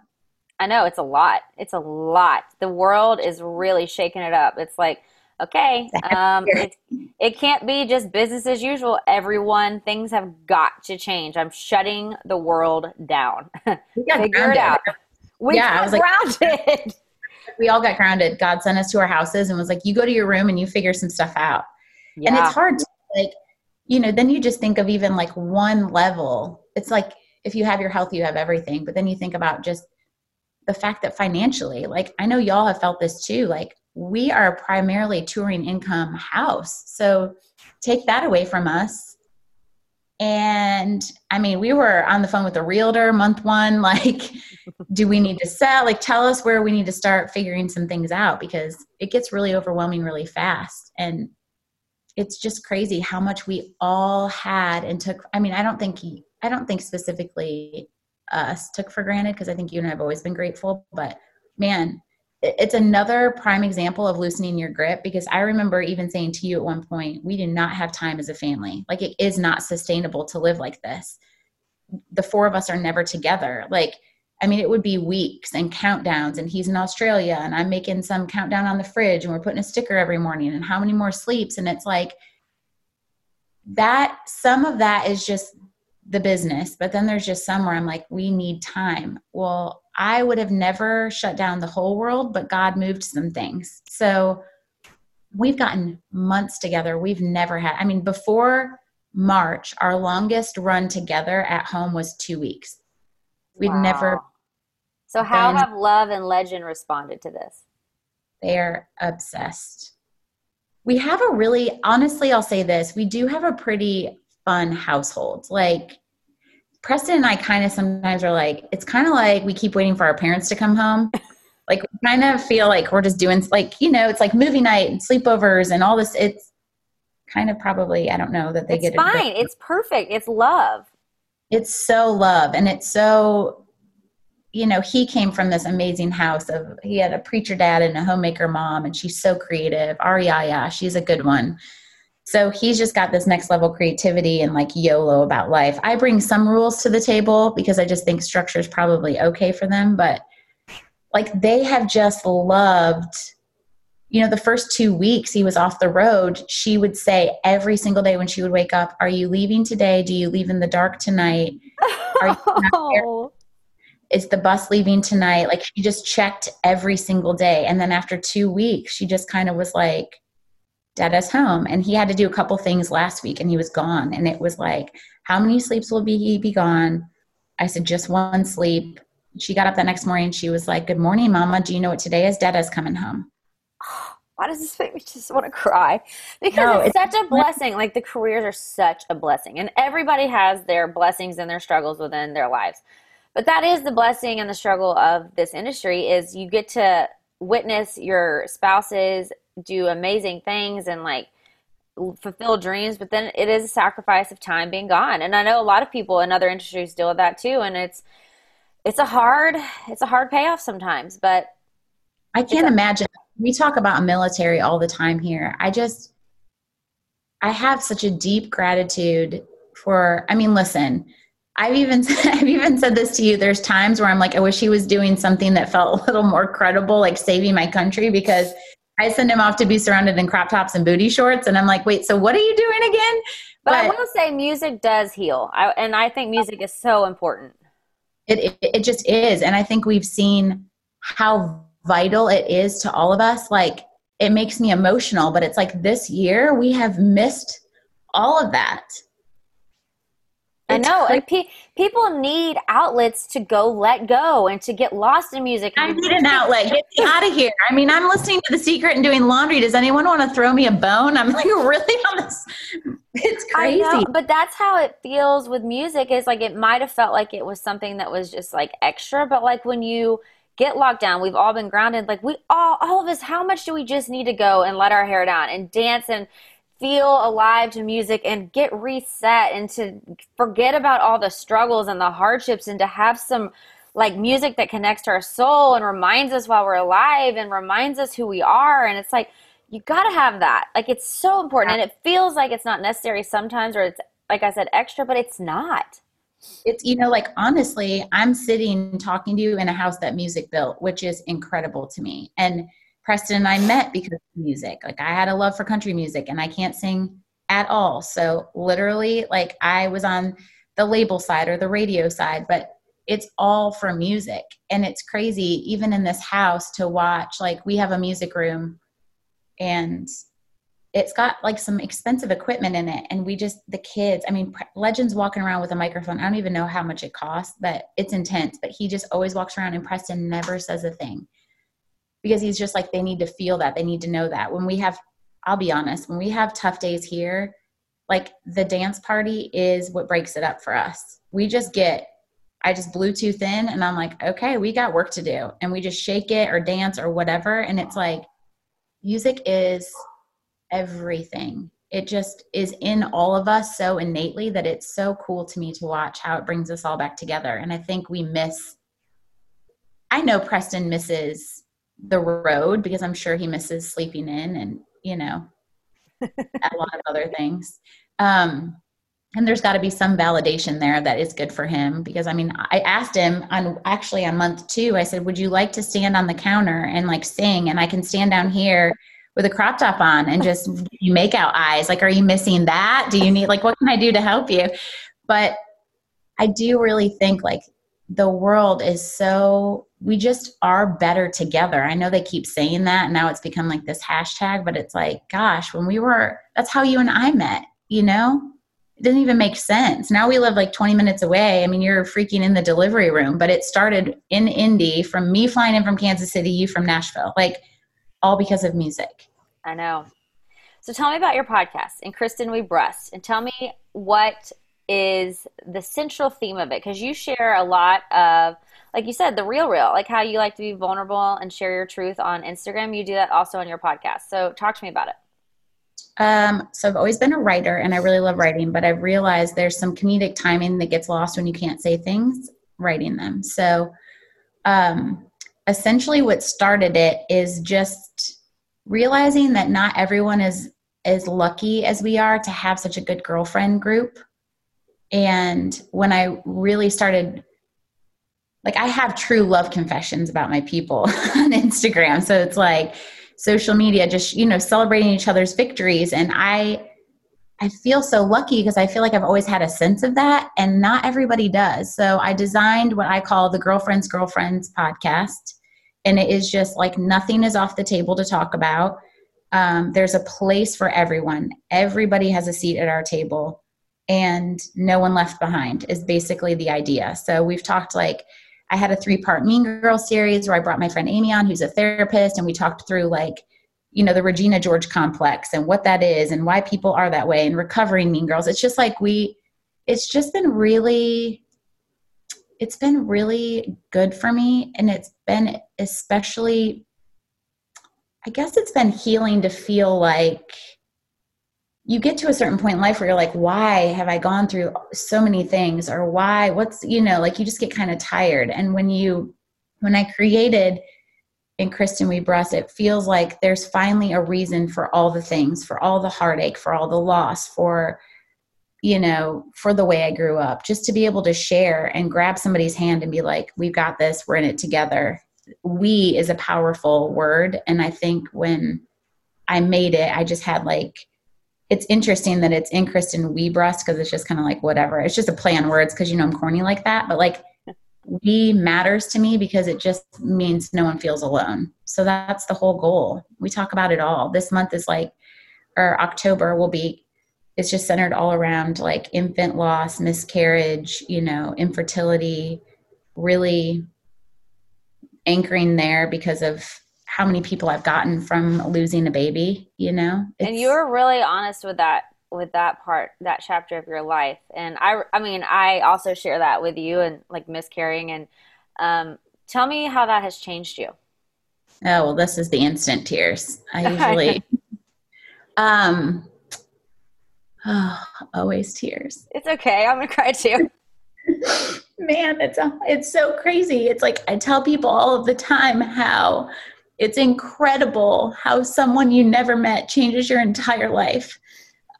I know it's a lot. It's a lot. The world is really shaking it up. It's like okay, um, it, it can't be just business as usual. Everyone, things have got to change. I'm shutting the world down. [LAUGHS] Figure grounded. it out. We Yeah, I got was like- grounded. [LAUGHS] We all got grounded. God sent us to our houses and was like, you go to your room and you figure some stuff out. and it's hard to like you know then you just think of even like one level. It's like if you have your health you have everything. But then you think about just the fact that financially like i know y'all have felt this too like we are primarily touring income house. So take that away from us and i mean we were on the phone with a realtor month one [LAUGHS] like do we need to sell? Like tell us where we need to start figuring some things out because it gets really overwhelming really fast. And it's just crazy how much we all had and took i mean i don't think i don't think specifically us took for granted because i think you and i have always been grateful but man it's another prime example of loosening your grip because i remember even saying to you at one point we do not have time as a family. Like it is not sustainable to live like this. The four of us are never together. Like I mean, it would be weeks and countdowns, and he's in Australia, and I'm making some countdown on the fridge, and we're putting a sticker every morning, and how many more sleeps, and it's like that. Some of that is just the business, but then there's just some where I'm like, we need time. Well, I would have never shut down the whole world, but God moved some things. So we've gotten months together. We've never had, I mean, before March, our longest run together at home was two weeks. We'd never So, how been- have Love and Legend responded to this? they're obsessed. We have a really, honestly, I'll say this we do have a pretty fun household. Like, Preston and I kind of sometimes are like, it's kind of like we keep waiting for our parents to come home. [LAUGHS] like, we kind of feel like we're just doing, like, you know, it's like movie night and sleepovers and all this. It's kind of probably, I don't know that they It's get it. fine. It's perfect. It's love. it's so love and it's so you know he came from this amazing house of he had a preacher dad and a homemaker mom and she's so creative ariaya she's a good one so he's just got this next level creativity and like yolo about life. I bring some rules to the table because i just think structure is probably okay for them but like they have just loved you know the first two weeks he was off the road she would say every single day when she would wake up are you leaving today? Do you leave in the dark tonight? Are you not [LAUGHS] there? Oh, is the bus leaving tonight? Like she just checked every single day. And then after two weeks she just kind of was like dada's home and he had to do a couple things last week and he was gone and it was like how many sleeps will be he be gone i said just one sleep she got up that next morning and she was like good morning mama do you know what today is dada's coming home [SIGHS] why does this make me just want to cry? Because No, it's, it's- such a blessing. Like the careers are such a blessing, and everybody has their blessings and their struggles within their lives. But that is the blessing and the struggle of this industry is you get to witness your spouses do amazing things and like fulfill dreams but then it is a sacrifice of time being gone and i know a lot of people in other industries deal with that too and it's it's a hard it's a hard payoff sometimes but I can't imagine. We talk about military all the time here. I just, I have such a deep gratitude for. I mean, listen, I've even [LAUGHS] I've even said this to you. There's times where I'm like, I wish he was doing something that felt a little more credible, like saving my country, because I send him off to be surrounded in crop tops and booty shorts, and I'm like, wait, so what are you doing again? but, i will say music does heal. I, and i think music is so important. It, it it just is and i think we've seen how vital it is to all of us. Like it makes me emotional but it's like this year we have missed all of that I know, cra- and pe- people need outlets to go let go and to get lost in music. I need an outlet. Get me out of here. I mean, I'm listening to The Secret and doing laundry. Does anyone want to throw me a bone? I'm like, [LAUGHS] really on this? It's I crazy. know, but that's how it feels with music. Is like it might have felt like it was something that was just like extra, but like when you get locked down, we've all been grounded. Like we all, all of us, how much do we just need to go and let our hair down and dance and feel alive to music and get reset and to forget about all the struggles and the hardships and to have some like music that connects to our soul and reminds us while we're alive and reminds us who we are. And it's like you got to have that. Like it's so important. And it feels like it's not necessary sometimes or it's like i said extra but it's not. It's you know like honestly i'm sitting talking to you in a house that music built which is incredible to me. And Preston and I met because of music. Like I had a love for country music and I can't sing at all. So literally like I was on the label side or the radio side, but it's all for music. And it's crazy even in this house to watch like we have a music room and it's got like some expensive equipment in it and we just the kids i mean legends walking around with a microphone i don't even know how much it costs but it's intense but he just always walks around and preston never says a thing because he's just like they need to feel that they need to know that when we have i'll be honest when we have tough days here like the dance party is what breaks it up for us we just get i just bluetooth in and i'm like okay we got work to do and we just shake it or dance or whatever and it's like music is everything. It just is in all of us so innately that it's so cool to me to watch how it brings us all back together. And I think we miss, I know Preston misses the road because I'm sure he misses sleeping in and, you know, a lot of other things. Um, and there's got to be some validation there that is good for him because i mean i asked him on actually on month two i said would you like to stand on the counter and like sing and i can stand down here with a crop top on and just you make out eyes? Like are you missing that? Do you need like what can i do to help you? But i do really think like the world is so we just are better together i know they keep saying that and now it's become like this hashtag but it's like gosh when we were that's how you and i met you know it doesn't even make sense now we live like 20 minutes away i mean you're freaking in the delivery room but it started in indy from me flying in from kansas city you from nashville like all because of music. I know. So tell me about your podcast, and Kristen We Brust, and tell me what is the central theme of it because you share a lot of like you said the real real like how you like to be vulnerable and share your truth on instagram. You do that also on your podcast. So talk to me about it. Um, so i've always been a writer and i really love writing but i've realized there's some comedic timing that gets lost when you can't say things writing them. So um, essentially what started it is just realizing that not everyone is as lucky as we are to have such a good girlfriend group and when i really started like i have true love confessions about my people [LAUGHS] on instagram so it's like social media just you know celebrating each other's victories and i i feel so lucky because i feel like i've always had a sense of that and not everybody does so i designed what i call the girlfriends girlfriends podcast and it is just like nothing is off the table to talk about. Um, there's a place for everyone. Everybody has a seat at our table, and no one left behind is basically the idea. So we've talked like I had a three part Mean Girl series where I brought my friend Amy on, who's a therapist, and we talked through like you know the Regina George complex and what that is and why people are that way and recovering Mean Girls. It's just like we, it's just been really it's been really good for me and it's been especially i guess it's been healing to feel like you get to a certain point in life where you're like why have i gone through so many things or why what's you know like you just get kind of tired and when you when i created in Kristen We Brust it feels like there's finally a reason for all the things for all the heartache for all the loss for you know, for the way I grew up, just to be able to share and grab somebody's hand and be like, we've got this, we're in it together. We is a powerful word. And I think when I made it, I just had like, it's interesting that it's in Kristen We Brust because it's just kind of like whatever. It's just a play on words because you know I'm corny like that. But like we matters to me because it just means no one feels alone. So that's the whole goal. We talk about it all. This month is like, or October will be it's just centered all around like infant loss, miscarriage, you know, infertility, really anchoring there because of how many people I've gotten from losing a baby, you know. It's, and you were really honest with that with that part that chapter of your life and i i mean i also share that with you and like miscarrying and um tell me how that has changed you oh well this is the instant tears i [LAUGHS] usually um Oh, [SIGHS] always tears. It's okay. I'm gonna cry too. [LAUGHS] Man, it's a, it's so crazy. It's like I tell people all of the time how it's incredible how someone you never met changes your entire life.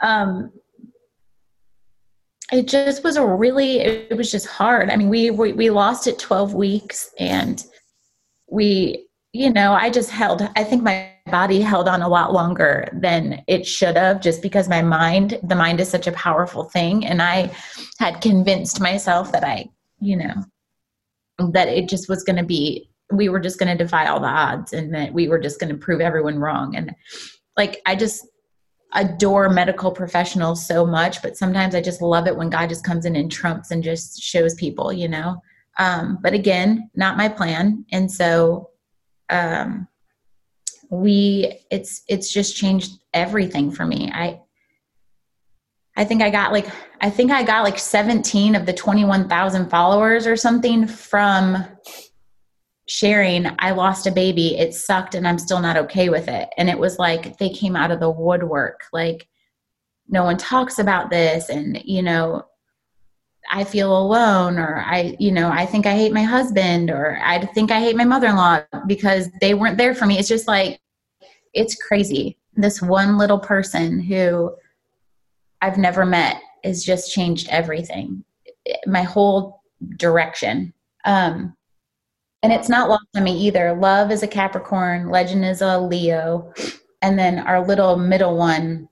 Um, it just was a really it, was just hard. I mean, we, we we lost it 12 weeks and we you know, I just held, I think my body held on a lot longer than it should have just because my mind, the mind is such a powerful thing. And I had convinced myself that I, you know, that it just was going to be, we were just going to defy all the odds and that we were just going to prove everyone wrong. And like, I just, adore medical professionals so much, but sometimes I just love it when God just comes in and trumps and just shows people, you know. Um, but again, not my plan, and so um, we it's it's just changed everything for me. I I think I got like I think I got like 17 of the 21,000 followers or something from sharing I lost a baby. It sucked and I'm still not okay with it. And it was like they came out of the woodwork like no one talks about this and you know I feel alone or I you know I think I hate my husband or I think I hate my mother-in-law because they weren't there for me. It's just like it's crazy. This one little person who I've never met has just changed everything. My whole direction. Um and it's not lost on me either. Love is a Capricorn, Legend is a Leo, and then our little middle one,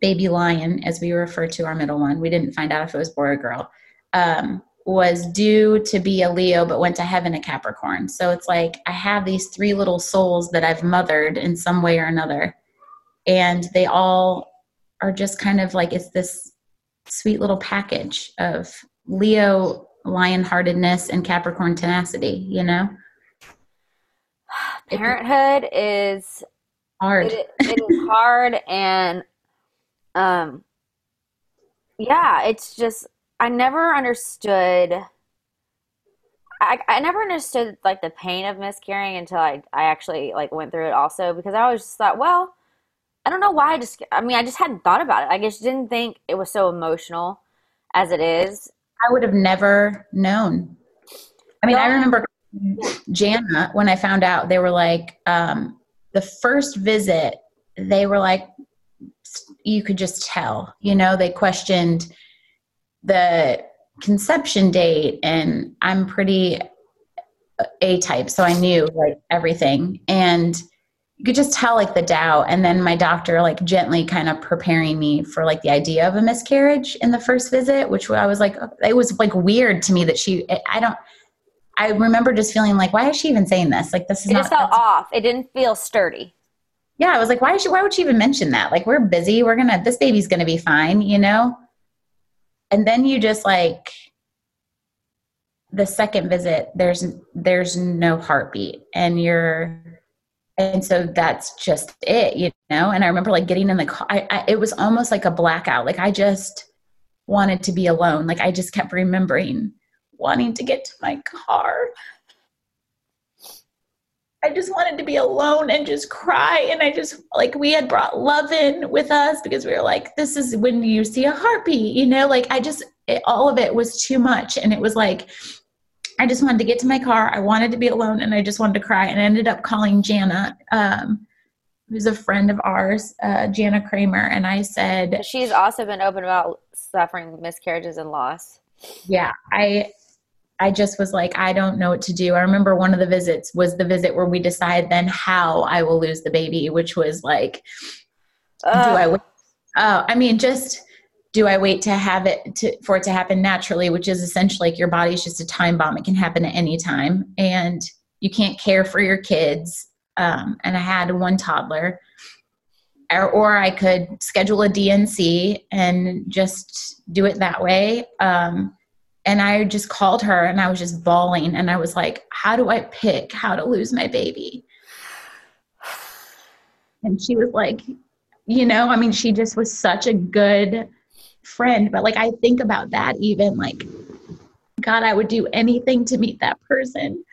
baby lion, as we refer to our middle one. We didn't find out if it was boy or girl um, was due to be a Leo, but went to heaven a Capricorn. So it's like I have these three little souls that I've mothered in some way or another. And they all are just kind of like it's this sweet little package of Leo lionheartedness and Capricorn tenacity, you know? Parenthood is hard. It, it is hard and um yeah, it's just I never understood. I, I never understood like the pain of miscarrying until I, I actually like went through it also because I always just thought, well, I don't know why I just I mean I just hadn't thought about it. I just didn't think it was so emotional as it is. I would have never known. I mean, no. I remember Jana when I found out they were like um, the first visit they were like you could just tell, you know, they questioned the conception date and I'm pretty A type, so I knew like everything. And you could just tell like the doubt. And then my doctor like gently kind of preparing me for like the idea of a miscarriage in the first visit, which I was like, uh, it was like weird to me that she, I don't, I remember just feeling like, why is she even saying this? Like, this is it not. just felt off. It didn't feel sturdy. Yeah, I was like, why is she? Why would she even mention that? Like, we're busy. We're gonna. This baby's gonna be fine, you know and then you just like the second visit there's there's no heartbeat and you're and so that's just it you know? And i remember like getting in the car I, I, it was almost like a blackout. Like i just wanted to be alone. Like i just kept remembering wanting to get to my car. I just wanted to be alone and just cry. And I just like we had brought love in with us because we were like, this is when you see a heartbeat, you know, like I just, it, all of it was too much. And it was like, I just wanted to get to my car. I wanted to be alone and I just wanted to cry. And I ended up calling Jana, um, who's a friend of ours, uh, Jana Kramer. And I said, She's also been open about suffering miscarriages and loss. Yeah. I, I just was like, I don't know what to do. I remember one of the visits was the visit where we decide then how I will lose the baby, which was like, uh. do I? Oh, I mean, just do I wait to have it to, for it to happen naturally, which is essentially like your body's just a time bomb. It can happen at any time, and you can't care for your kids. Um, and I had one toddler, or, or, I could schedule a D&C and just do it that way. Um, and I just called her and I was just bawling and I was like, how do I pick how to lose my baby? [SIGHS] And she was like, you know, I mean, she just was such a good friend. But like, I think about that even like, God, I would do anything to meet that person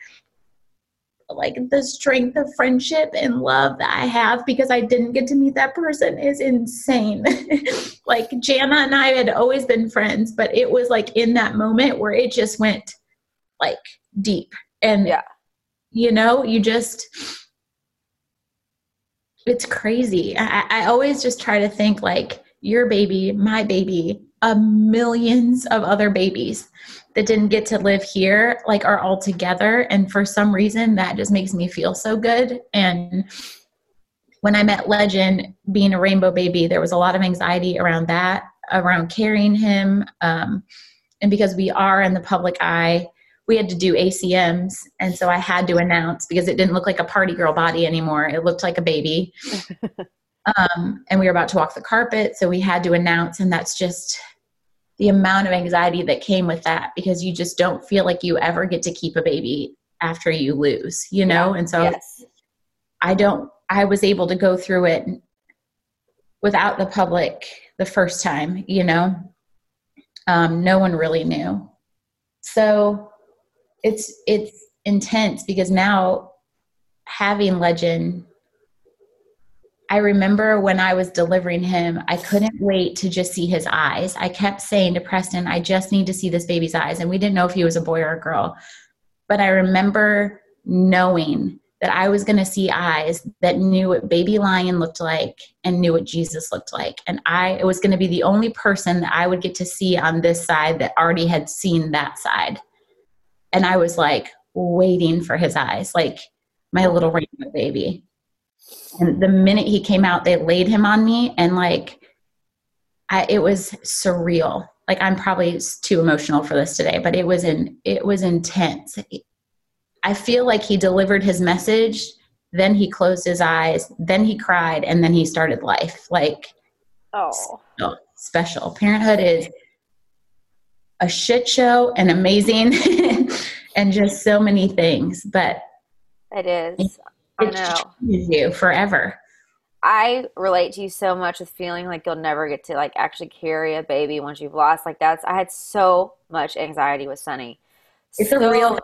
like the strength of friendship and love that I have because I didn't get to meet that person is insane. [LAUGHS] like Jana and I had always been friends, but it was like in that moment where it just went like deep. And yeah. you know, you just it's crazy. I, I always just try to think like your baby, my baby, a millions of other babies that didn't get to live here like are all together. And for some reason that just makes me feel so good. And when i met legend being a rainbow baby there was a lot of anxiety around that around carrying him. Um, and because we are in the public eye we had to do ACMs and so i had to announce because it didn't look like a party girl body anymore. It looked like a baby [LAUGHS] um, and we were about to walk the carpet so we had to announce and that's just the amount of anxiety that came with that because you just don't feel like you ever get to keep a baby after you lose you know? And so yes. i don't i was able to go through it without the public the first time you know? Um, no one really knew. So it's it's intense because now having legend I remember when I was delivering him, I couldn't wait to just see his eyes. I kept saying to Preston, I just need to see this baby's eyes. And we didn't know if he was a boy or a girl. But I remember knowing that I was going to see eyes that knew what baby lion looked like and knew what Jesus looked like. And I it was going to be the only person that I would get to see on this side that already had seen that side. And I was like waiting for his eyes, like my little rainbow baby. And the minute he came out, they laid him on me, and like, I, it was surreal. Like I'm probably too emotional for this today, but it was in it was intense. I feel like he delivered his message, then he closed his eyes, then he cried, and then he started life. Like, oh, so special. Parenthood is a shit show and amazing, [LAUGHS] and just so many things. But it is. I know. you forever. I relate to you so much with feeling like you'll never get to like actually carry a baby once you've lost. Like that's I had so much anxiety with Sunny. It's so, a real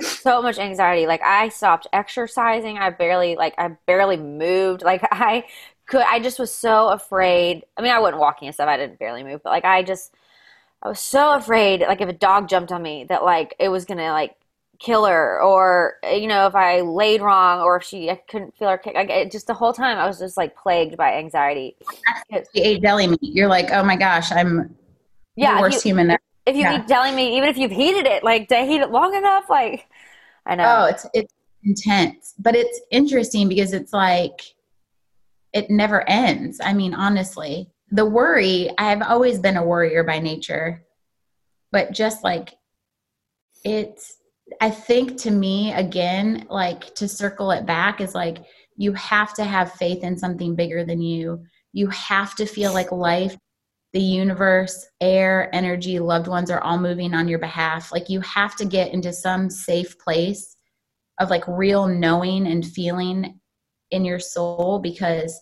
so much anxiety. Like I stopped exercising. I barely like I barely moved. Like [LAUGHS] I could I just was so afraid. I mean, I wasn't walking and stuff. I didn't barely move, but like I just I was so afraid like if a dog jumped on me that like it was going to like kill her or you know if i laid wrong or if she i couldn't feel her kick it, just the whole time i was just like plagued by anxiety you ate deli meat. You're like, oh my gosh, I'm yeah the if worst you, human if you Yeah. eat deli meat even if you've heated it like to heat it long enough like i know Oh, it's it's intense, but it's interesting because it's like it never ends. I mean, honestly, the worry. I've always been a worrier by nature, but just like it's. I think to me again, like to circle it back is like you have to have faith in something bigger than you. You have to feel like life the universe, air, energy, loved ones are all moving on your behalf. Like you have to get into some safe place of like real knowing and feeling in your soul because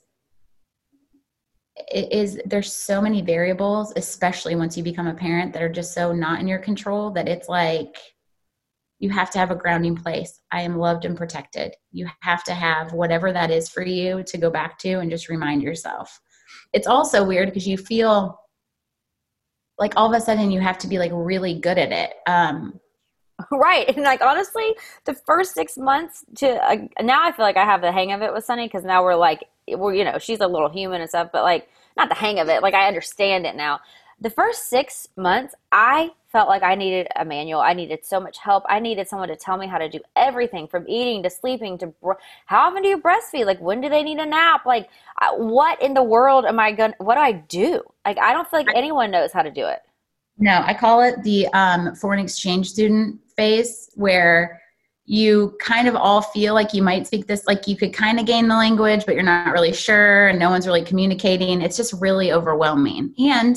it is there's so many variables especially once you become a parent that are just so not in your control that it's like you have to have a grounding place. I am loved and protected. You have to have whatever that is for you to go back to and just remind yourself. It's also weird because you feel like all of a sudden you have to be like really good at it um [LAUGHS] right and like honestly the first six months to uh, now i feel like i have the hang of it with sunny because now we're like we're you know she's a little human and stuff but like not the hang of it like i understand it now the first six months i felt like i needed a manual. I needed so much help. I needed someone to tell me how to do everything from eating to sleeping to br- how often do you breastfeed? Like when do they need a nap? Like I, what in the world am i going to what do i do? Like i don't feel like anyone knows how to do it. No, I call it the um, foreign exchange student phase where you kind of all feel like you might speak this, like you could kind of gain the language, but you're not really sure and no one's really communicating. It's just really overwhelming. And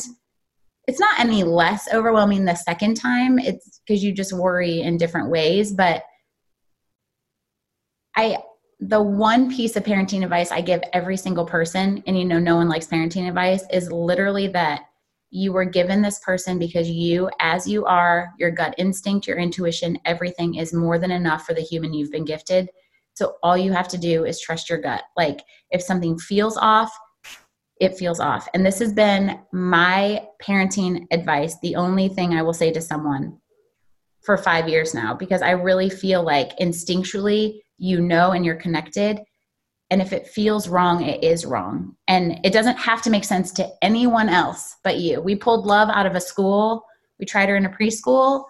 it's not any less overwhelming the second time. It's because you just worry in different ways. But I, the one piece of parenting advice I give every single person, and you know, no one likes parenting advice, is literally that you were given this person because you, as you are, your gut instinct, your intuition, everything is more than enough for the human you've been gifted. So all you have to do is trust your gut. Like if something feels off, it feels off. And this has been my parenting advice, the only thing I will say to someone for five years now, because I really feel like instinctually you know and you're connected. And if it feels wrong, it is wrong. And it doesn't have to make sense to anyone else but you. We pulled love out of a school. We tried her in a preschool.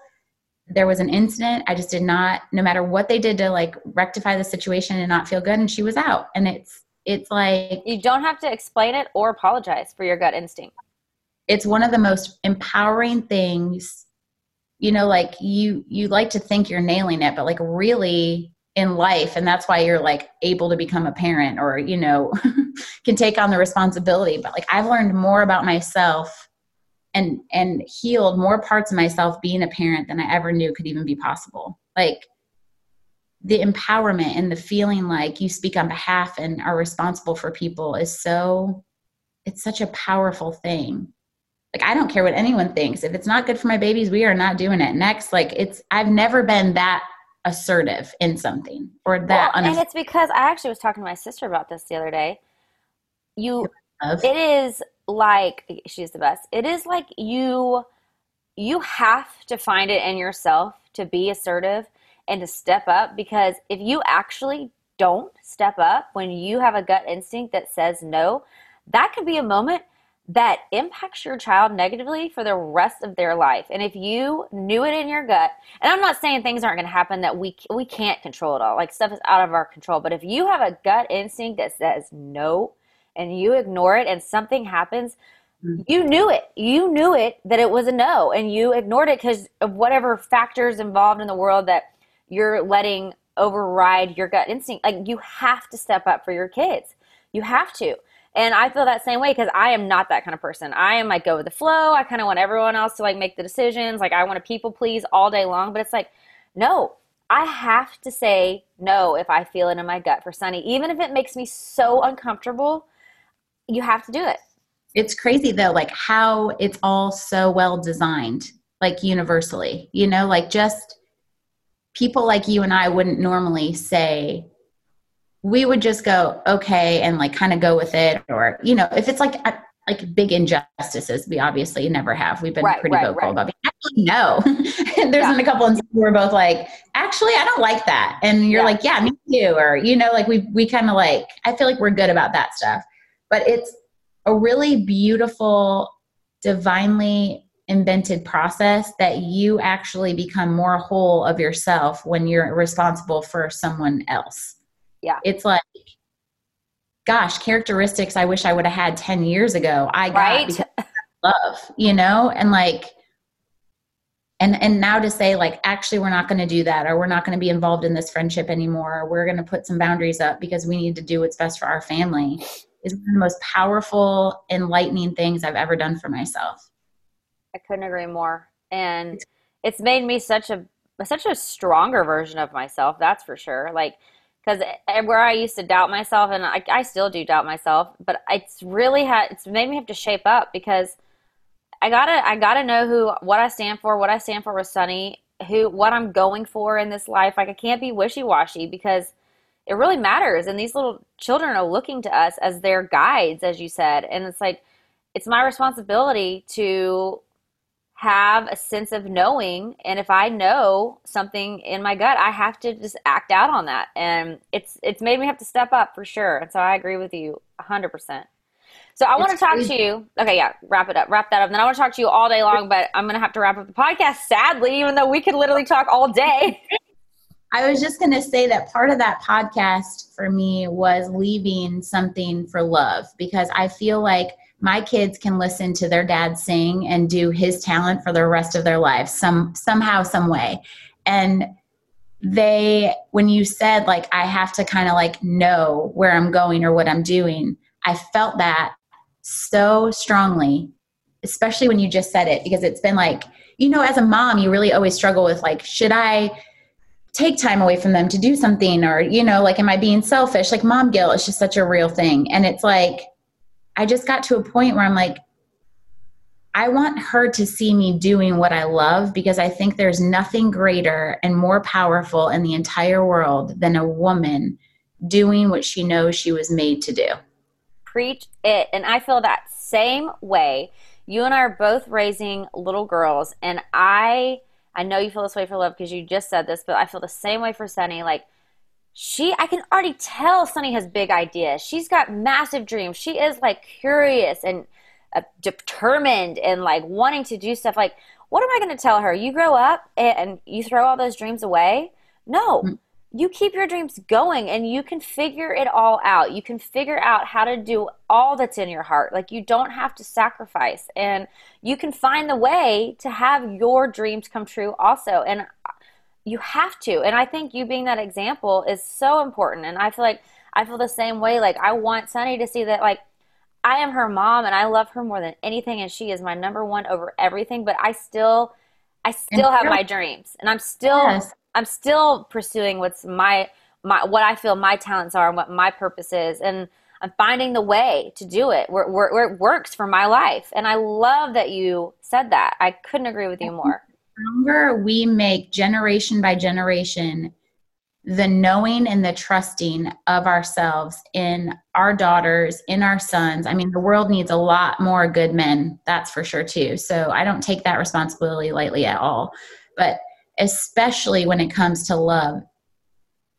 There was an incident. I just did not, no matter what they did to like rectify the situation and not feel good, and she was out. And it's it's like You don't have to explain it or apologize for your gut instinct. it's one of the most empowering things. You know like you you like to think you're nailing it but like really in life and that's why you're like able to become a parent or you know [LAUGHS] can take on the responsibility. But like i've learned more about myself and and healed more parts of myself being a parent than i ever knew could even be possible. Like the empowerment and the feeling like you speak on behalf and are responsible for people is so it's such a powerful thing. Like i don't care what anyone thinks. If it's not good for my babies we are not doing it. Next like it's i've never been that assertive in something or that Well, and it's because I actually was talking to my sister about this the other day. You it is like she's the best. It is like you you have to find it in yourself to be assertive and to step up because if you actually don't step up when you have a gut instinct that says no, that could be a moment that impacts your child negatively for the rest of their life. And if you knew it in your gut, and I'm not saying things aren't going to happen that we we can't control it all. Like stuff is out of our control, but if you have a gut instinct that says no and you ignore it and something happens, Mhm. you knew it. You knew it that it was a no and you ignored it cuz of whatever factors involved in the world that you're letting override your gut instinct. Like you have to step up for your kids. You have to. And I feel that same way because I am not that kind of person. I am like go with the flow. I kind of want everyone else to like make the decisions. Like I want to people please all day long. But it's like, no, I have to say no if I feel it in my gut for Sunny, even if it makes me so uncomfortable. You have to do it. it's crazy though like how it's all so well designed like universally you know like just people like you and i wouldn't normally say we would just go okay and like kind of go with it or you know if it's like a, like big injustices we obviously never have we've been Right, pretty right, vocal right. about being, actually no [LAUGHS] there's Yeah. been a couple where we're both like actually i don't like that and you're Yeah. like yeah me too or you know like we we kind of like i feel like we're good about that stuff but it's a really beautiful divinely invented process that you actually become more whole of yourself when you're responsible for someone else Yeah. it's like gosh characteristics i wish i would have had 10 years ago i got Right? love you know and like and and now to say like actually we're not going to do that or we're not going to be involved in this friendship anymore or we're going to put some boundaries up because we need to do what's best for our family is one of the most powerful enlightening things i've ever done for myself I couldn't agree more. And it's made me such a such a stronger version of myself. That's for sure. Like because eh, eh, where I used to doubt myself, and I, I still do doubt myself, but it's really had it's made me have to shape up because I gotta I gotta know who what I stand for, what I stand for with Sunny, who what I'm going for in this life. Like I can't be wishy washy because it really matters, and these little children are looking to us as their guides, as you said, and it's like it's my responsibility to have a sense of knowing and if i know something in my gut i have to just act out on that. And it's it's made me have to step up for sure. And so i agree with you 100% so i want to talk crazy. to you. Okay yeah wrap it up wrap that up. And then i want to talk to you all day long but i'm gonna have to wrap up the podcast sadly even though we could literally talk all day. [LAUGHS] I was just going to say that part of that podcast for me was leaving something for love because I feel like my kids can listen to their dad sing and do his talent for the rest of their lives some somehow some way. And they when you said like I have to kind of like know where I'm going or what I'm doing, I felt that so strongly especially when you just said it because it's been like you know as a mom you really always struggle with like should I take time away from them to do something or you know like am i being selfish like mom guilt is just such a real thing and it's like i just got to a point where i'm like i want her to see me doing what i love because i think there's nothing greater and more powerful in the entire world than a woman doing what she knows she was made to do. Preach it. And i feel that same way. You and i are both raising little girls and i i know you feel this way for love because you just said this but i feel the same way for sunny. Like she I can already tell Sunny has big ideas. She's got massive dreams. She is like curious and uh, determined and like wanting to do stuff. Like, what am I going to tell her? You grow up and you throw all those dreams away? No. Mm-hmm. You keep your dreams going and you can figure it all out. You can figure out how to do all that's in your heart. Like, you don't have to sacrifice and you can find the way to have your dreams come true also. And you have to. And I think you being that example is so important. And I feel like I feel the same way. Like I want Sunny to see that like I am her mom and I love her more than anything and she is my number one over everything, but I still I still have my dreams and I'm still yes. I'm still pursuing what's my my what I feel my talents are and what my purpose is and I'm finding the way to do it where, where, where it works for my life. And I love that you said that. I couldn't agree with you more stronger we make generation by generation the knowing and the trusting of ourselves in our daughters, in our sons. I mean, the world needs a lot more good men, that's for sure, too. So I don't take that responsibility lightly at all. But especially when it comes to love,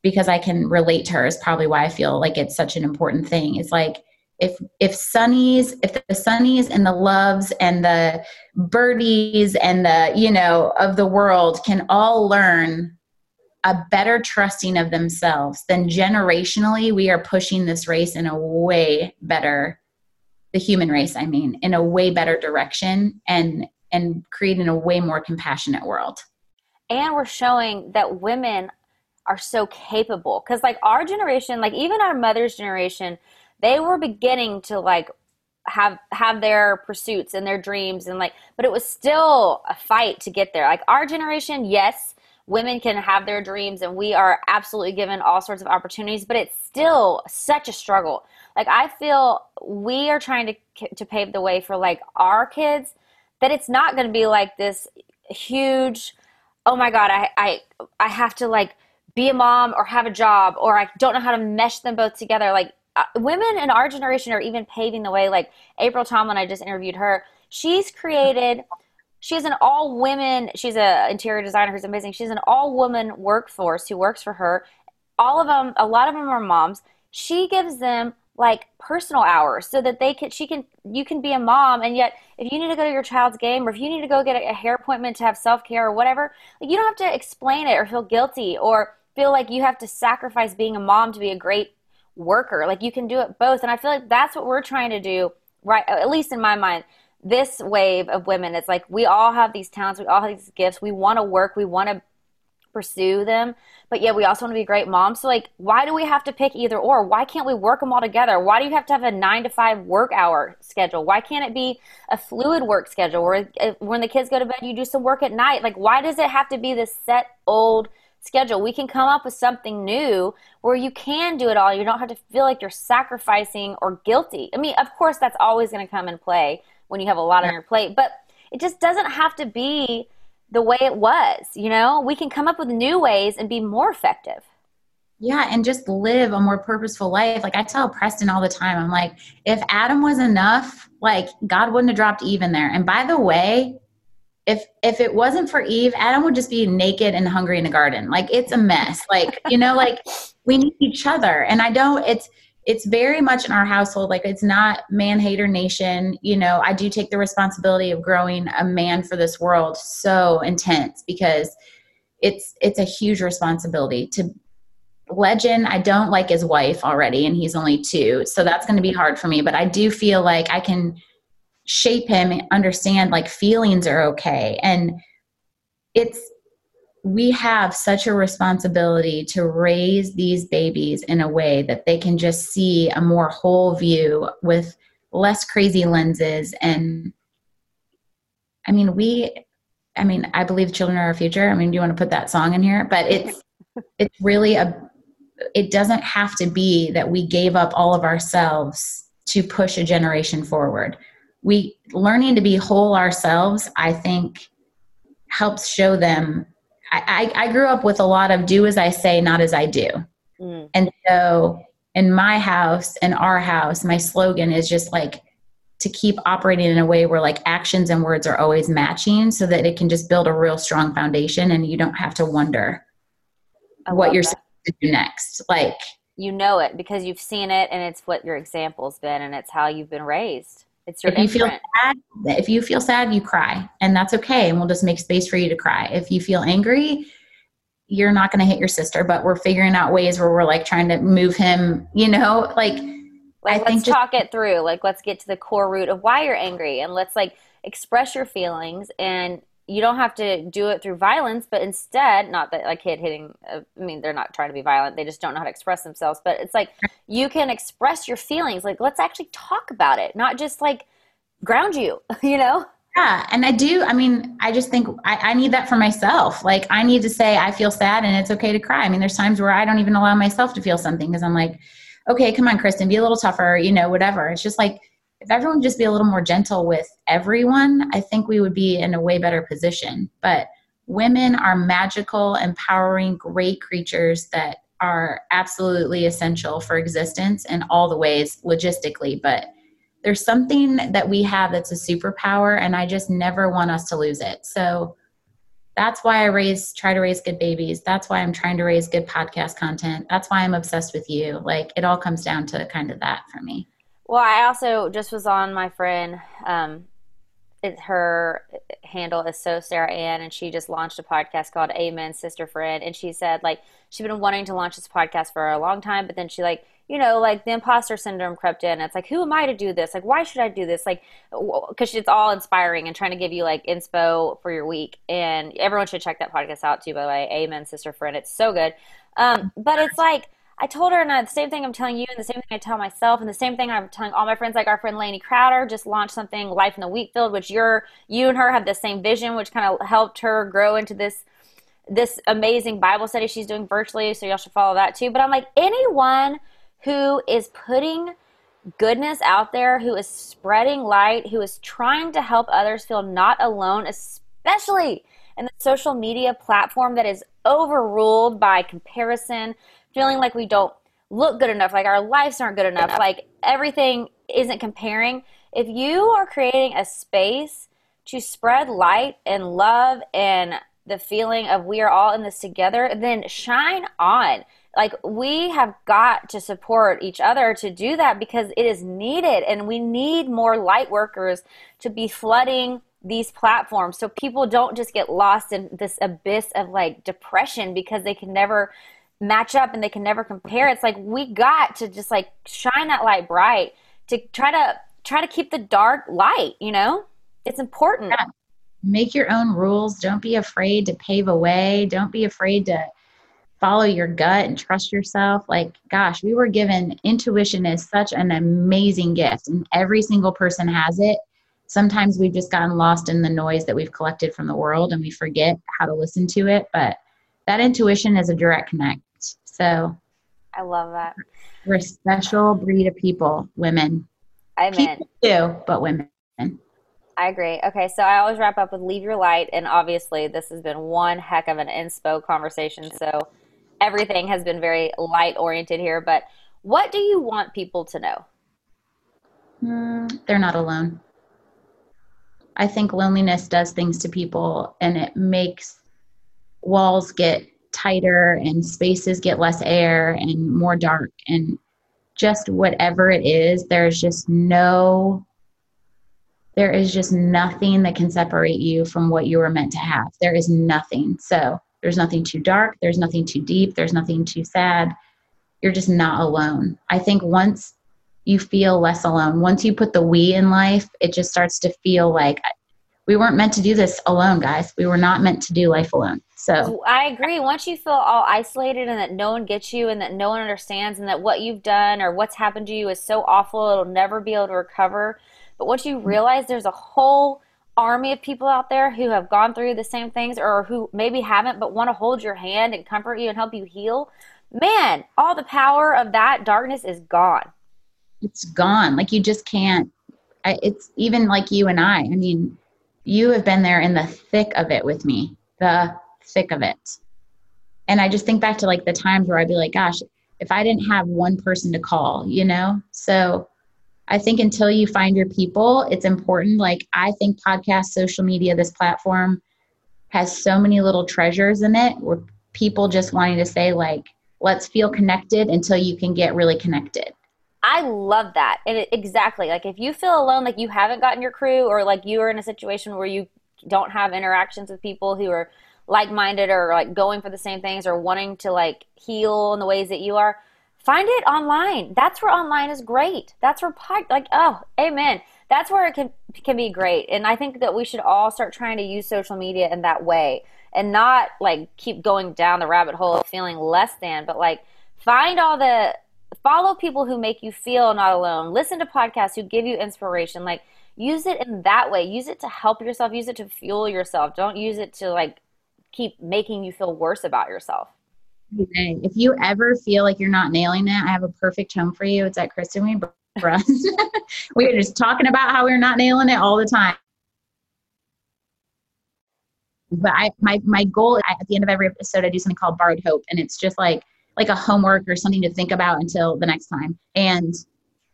because I can relate to her, is probably why I feel like it's such an important thing. It's like, if if sunnies if the sunnies and the loves and the birdies and the you know of the world can all learn a better trusting of themselves then generationally we are pushing this race in a way better the human race i mean in a way better direction and and creating a way more compassionate world. And we're showing that women are so capable because like our generation like even our mother's generation they were beginning to like have have their pursuits and their dreams and like but it was still a fight to get there. Like our generation yes women can have their dreams and we are absolutely given all sorts of opportunities but it's still such a struggle. Like i feel we are trying to to pave the way for like our kids that it's not going to be like this huge oh my god i i i have to like be a mom or have a job or i don't know how to mesh them both together. Like Uh, women in our generation are even paving the way. Like April Tomlin, I just interviewed her. She's created. She's an all women. She's an interior designer who's amazing. She's an all woman workforce who works for her. All of them, a lot of them are moms. She gives them like personal hours so that they can she can you can be a mom and yet if you need to go to your child's game or if you need to go get a, hair appointment to have self-care or whatever like you don't have to explain it or feel guilty or feel like you have to sacrifice being a mom to be a great worker. Like you can do it both. And I feel like that's what we're trying to do, right? At least in my mind, this wave of women, it's like we all have these talents, we all have these gifts. We want to work, we want to pursue them, but yeah, we also want to be great moms. So, like, why do we have to pick either or? Why can't we work them all together? Why do you have to have a nine to five work hour schedule? Why can't it be a fluid work schedule where when the kids go to bed, you do some work at night? Like, why does it have to be this set old? Schedule. We can come up with something new where you can do it all. You don't have to feel like you're sacrificing or guilty. I mean, of course, that's always going to come in play when you have a lot yeah. on your plate, but it just doesn't have to be the way it was. You know, we can come up with new ways and be more effective. Yeah, and just live a more purposeful life. Like I tell Preston all the time, I'm like, if Adam was enough, like God wouldn't have dropped Eve in there. And by the way, if if it wasn't for Eve, Adam would just be naked and hungry in the garden. Like it's a mess. Like, you know, like we need each other. And I don't it's it's very much in our household like it's not man hater nation you know i do take the responsibility of growing a man for this world so intense because it's it's a huge responsibility to legend i don't like his wife already and he's only two so that's going to be hard for me but i do feel like i can shape him understand like feelings are okay. And it's we have such a responsibility to raise these babies in a way that they can just see a more whole view with less crazy lenses. And i mean we i mean i believe children are our future. I mean do you want to put that song in here? But it's [LAUGHS] it's really a it doesn't have to be that we gave up all of ourselves to push a generation forward we learning to be whole ourselves i think helps show them I, I, I grew up with a lot of do as i say not as i do mm. and so in my house in our house my slogan is just like to keep operating in a way where like actions and words are always matching so that it can just build a real strong foundation and you don't have to wonder what you're that. to do next. Like you know it because you've seen it and it's what your example's been and it's how you've been raised. It's your if you feel sad, if you feel sad, you cry, and that's okay. And we'll just make space for you to cry. If you feel angry, you're not going to hit your sister, but we're figuring out ways where we're like trying to move him. You know, like Like I let's just- talk it through. Like let's get to the core root of why you're angry and let's like express your feelings and you don't have to do it through violence, but instead, not that a kid hitting, uh, I mean, they're not trying to be violent. They just don't know how to express themselves. But it's like you can express your feelings. Like, let's actually talk about it, not just like ground you, [LAUGHS] you know? Yeah, and I do. I mean, I just think I, I need that for myself. Like, I need to say I feel sad, and it's okay to cry. I mean, there's times where I don't even allow myself to feel something because I'm like, okay, come on, Kristen, be a little tougher, you know, whatever. It's just like if everyone would just be a little more gentle with everyone, I think we would be in a way better position. But women are magical, empowering, great creatures that are absolutely essential for existence in all the ways logistically, but there's something that we have that's a superpower and i just never want us to lose it. So that's why i raise try to raise good babies. That's why i'm trying to raise good podcast content. That's why i'm obsessed with you. Like it all comes down to kind of that for me Well, I also just was on my friend. Um, it, her handle is so Sarah Ann, and she just launched a podcast called Amen Sister Friend. And she said like she'd been wanting to launch this podcast for a long time, but then she like you know like the imposter syndrome crept in. It's like who am I to do this? Like why should I do this? Like because it's all inspiring and trying to give you like inspo for your week. And everyone should check that podcast out too. By the way, Amen Sister Friend, it's so good. Um, but it's like. I told her, and I, the same thing I'm telling you, and the same thing I tell myself, and the same thing I'm telling all my friends. Like our friend Lainey Crowder just launched something, Life in the Wheat Field, which you're you and her have the same vision, which kind of helped her grow into this this amazing Bible study she's doing virtually. So y'all should follow that too. But I'm like anyone who is putting goodness out there, who is spreading light, who is trying to help others feel not alone, especially in the social media platform that is overruled by comparison, feeling like we don't look good enough, like our lives aren't good enough, like everything isn't comparing. If you are creating a space to spread light and love and the feeling of we are all in this together, then shine on. Like we have got to support each other to do that because it is needed and we need more light workers to be flooding these platforms so people don't just get lost in this abyss of like depression because they can never match up and they can never compare. It's like we got to just like shine that light bright to try to try to keep the dark light, you know? It's important. Yeah. make your own rules don't be afraid to pave a way don't be afraid to follow your gut and trust yourself like gosh we were given intuition is such an amazing gift and every single person has it sometimes we've just gotten lost in the noise that we've collected from the world and we forget how to listen to it but that intuition is a direct connect so I love that. we're a special breed of people women Amen. people too but women I agree. Okay, so I always wrap up with leave your light, and obviously this has been one heck of an inspo conversation. So everything has been very light oriented here. But what do you want people to know? Mm, they're not alone. I think loneliness does things to people and it makes walls get tighter and spaces get less air and more dark and just whatever it is, there's just no there is just nothing that can separate you from what you were meant to have. There is nothing. So there's nothing too dark, there's nothing too deep, there's nothing too sad. You're just not alone. I think once you feel less alone, once you put the we in life, it just starts to feel like we weren't meant to do this alone, guys. We were not meant to do life alone. So I agree. Once you feel all isolated and that no one gets you and that no one understands and that what you've done or what's happened to you is so awful it'll never be able to recover. But once you realize there's a whole army of people out there who have gone through the same things or who maybe haven't but want to hold your hand and comfort you and help you heal, man, all the power of that darkness is gone. it's gone. Like you just can't. I, it's even like you and I. I mean, you have been there in the thick of it with me, the thick of it. And I just think back to like the times where I'd be like, gosh, if I didn't have one person to call, you know? So I think until you find your people, it's important. Like I think podcast, social media, this platform has so many little treasures in it where people just wanting to say like, let's feel connected until you can get really connected. I love that. And it, exactly. Like if you feel alone, like you haven't gotten your crew or like you are in a situation where you don't have interactions with people who are like-minded or like going for the same things or wanting to like heal in the ways that you are, find it online. That's where online is great. That's where like oh, amen. That's where it can can be great. And I think that we should all start trying to use social media in that way and not like keep going down the rabbit hole of feeling less than, but like find all the follow people who make you feel not alone. Listen to podcasts who give you inspiration. Like use it in that way. Use it to help yourself, use it to fuel yourself. Don't use it to like keep making you feel worse about yourself. If you ever feel like you're not nailing it, I have a perfect home for you. It's at Kristen [LAUGHS] Brust. [LAUGHS] we are just talking about how we're not nailing it all the time. But I, my, my goal at the end of every episode, I do something called borrowed hope. And it's just like, like a homework or something to think about until the next time. And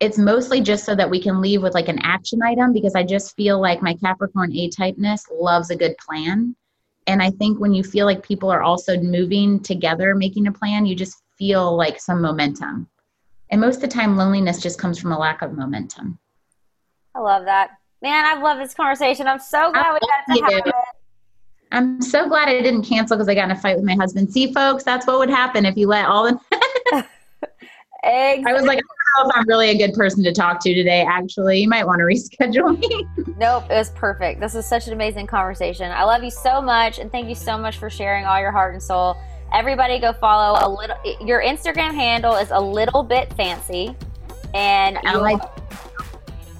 it's mostly just so that we can leave with like an action item because I just feel like my Capricorn A typeness loves a good plan. And I think when you feel like people are also moving together, making a plan, you just feel like some momentum. And most of the time, loneliness just comes from a lack of momentum. I love that. Man, I've loved this conversation. I'm so glad we got to have it. I'm so glad I didn't cancel because I got in a fight with my husband. See, folks, that's what would happen if you let all the. exactly. [LAUGHS] I was like, I don't know if I'm really a good person to talk to today, actually. You might want to reschedule [LAUGHS] me. nope, it was perfect. This is such an amazing conversation. I love you so much, and thank you so much for sharing all your heart and soul. Everybody go follow a little. Your Instagram handle is a little bit fancy, and L-I-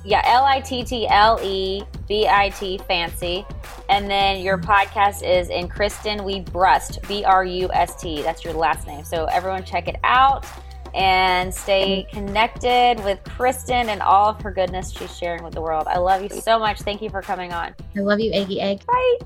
yeah, L I T T L E B I T fancy, and then your podcast is in Kristen We Brust B R U S T. That's your last name. So everyone check it out and stay connected with Kristen and all of her goodness she's sharing with the world. I love you so much. Thank you for coming on. I love you, Eggy Egg. Bye.